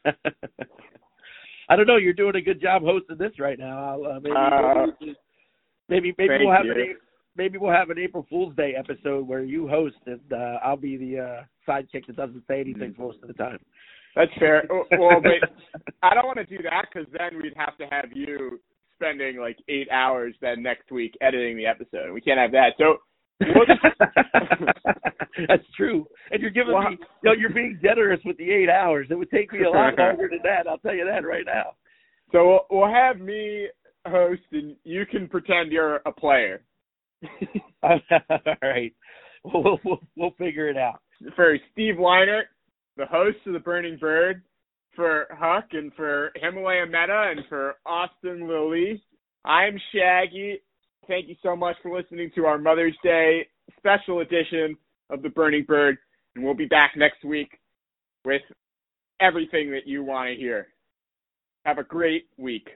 I don't know. You're doing a good job hosting this right now. I'll, uh, maybe, Uh, maybe maybe maybe we'll have you. an maybe we'll have an April Fool's Day episode where you host and uh, I'll be the uh, sidekick that doesn't say anything Mm-hmm. most of the time. That's fair. [laughs] Well, but I don't want to do that because then we'd have to have you spending like eight hours then next week editing the episode. We can't have that. So [laughs] That's true. And you're giving me, you know, you're being generous with the eight hours. It would take me a lot [laughs] longer than that. I'll tell you that right now. so we'll, we'll have me host, and you can pretend you're a player. [laughs] All right. We'll, we'll we'll figure it out. for Steve Leinert, the host of the Burning Bird, for Huck and for Himalaya Meta and for Austin Lilly. I'm Shaggy. Thank you so much for listening to our Mother's Day special edition of the Burning Bird, and we'll be back next week with everything that you want to hear. Have a great week.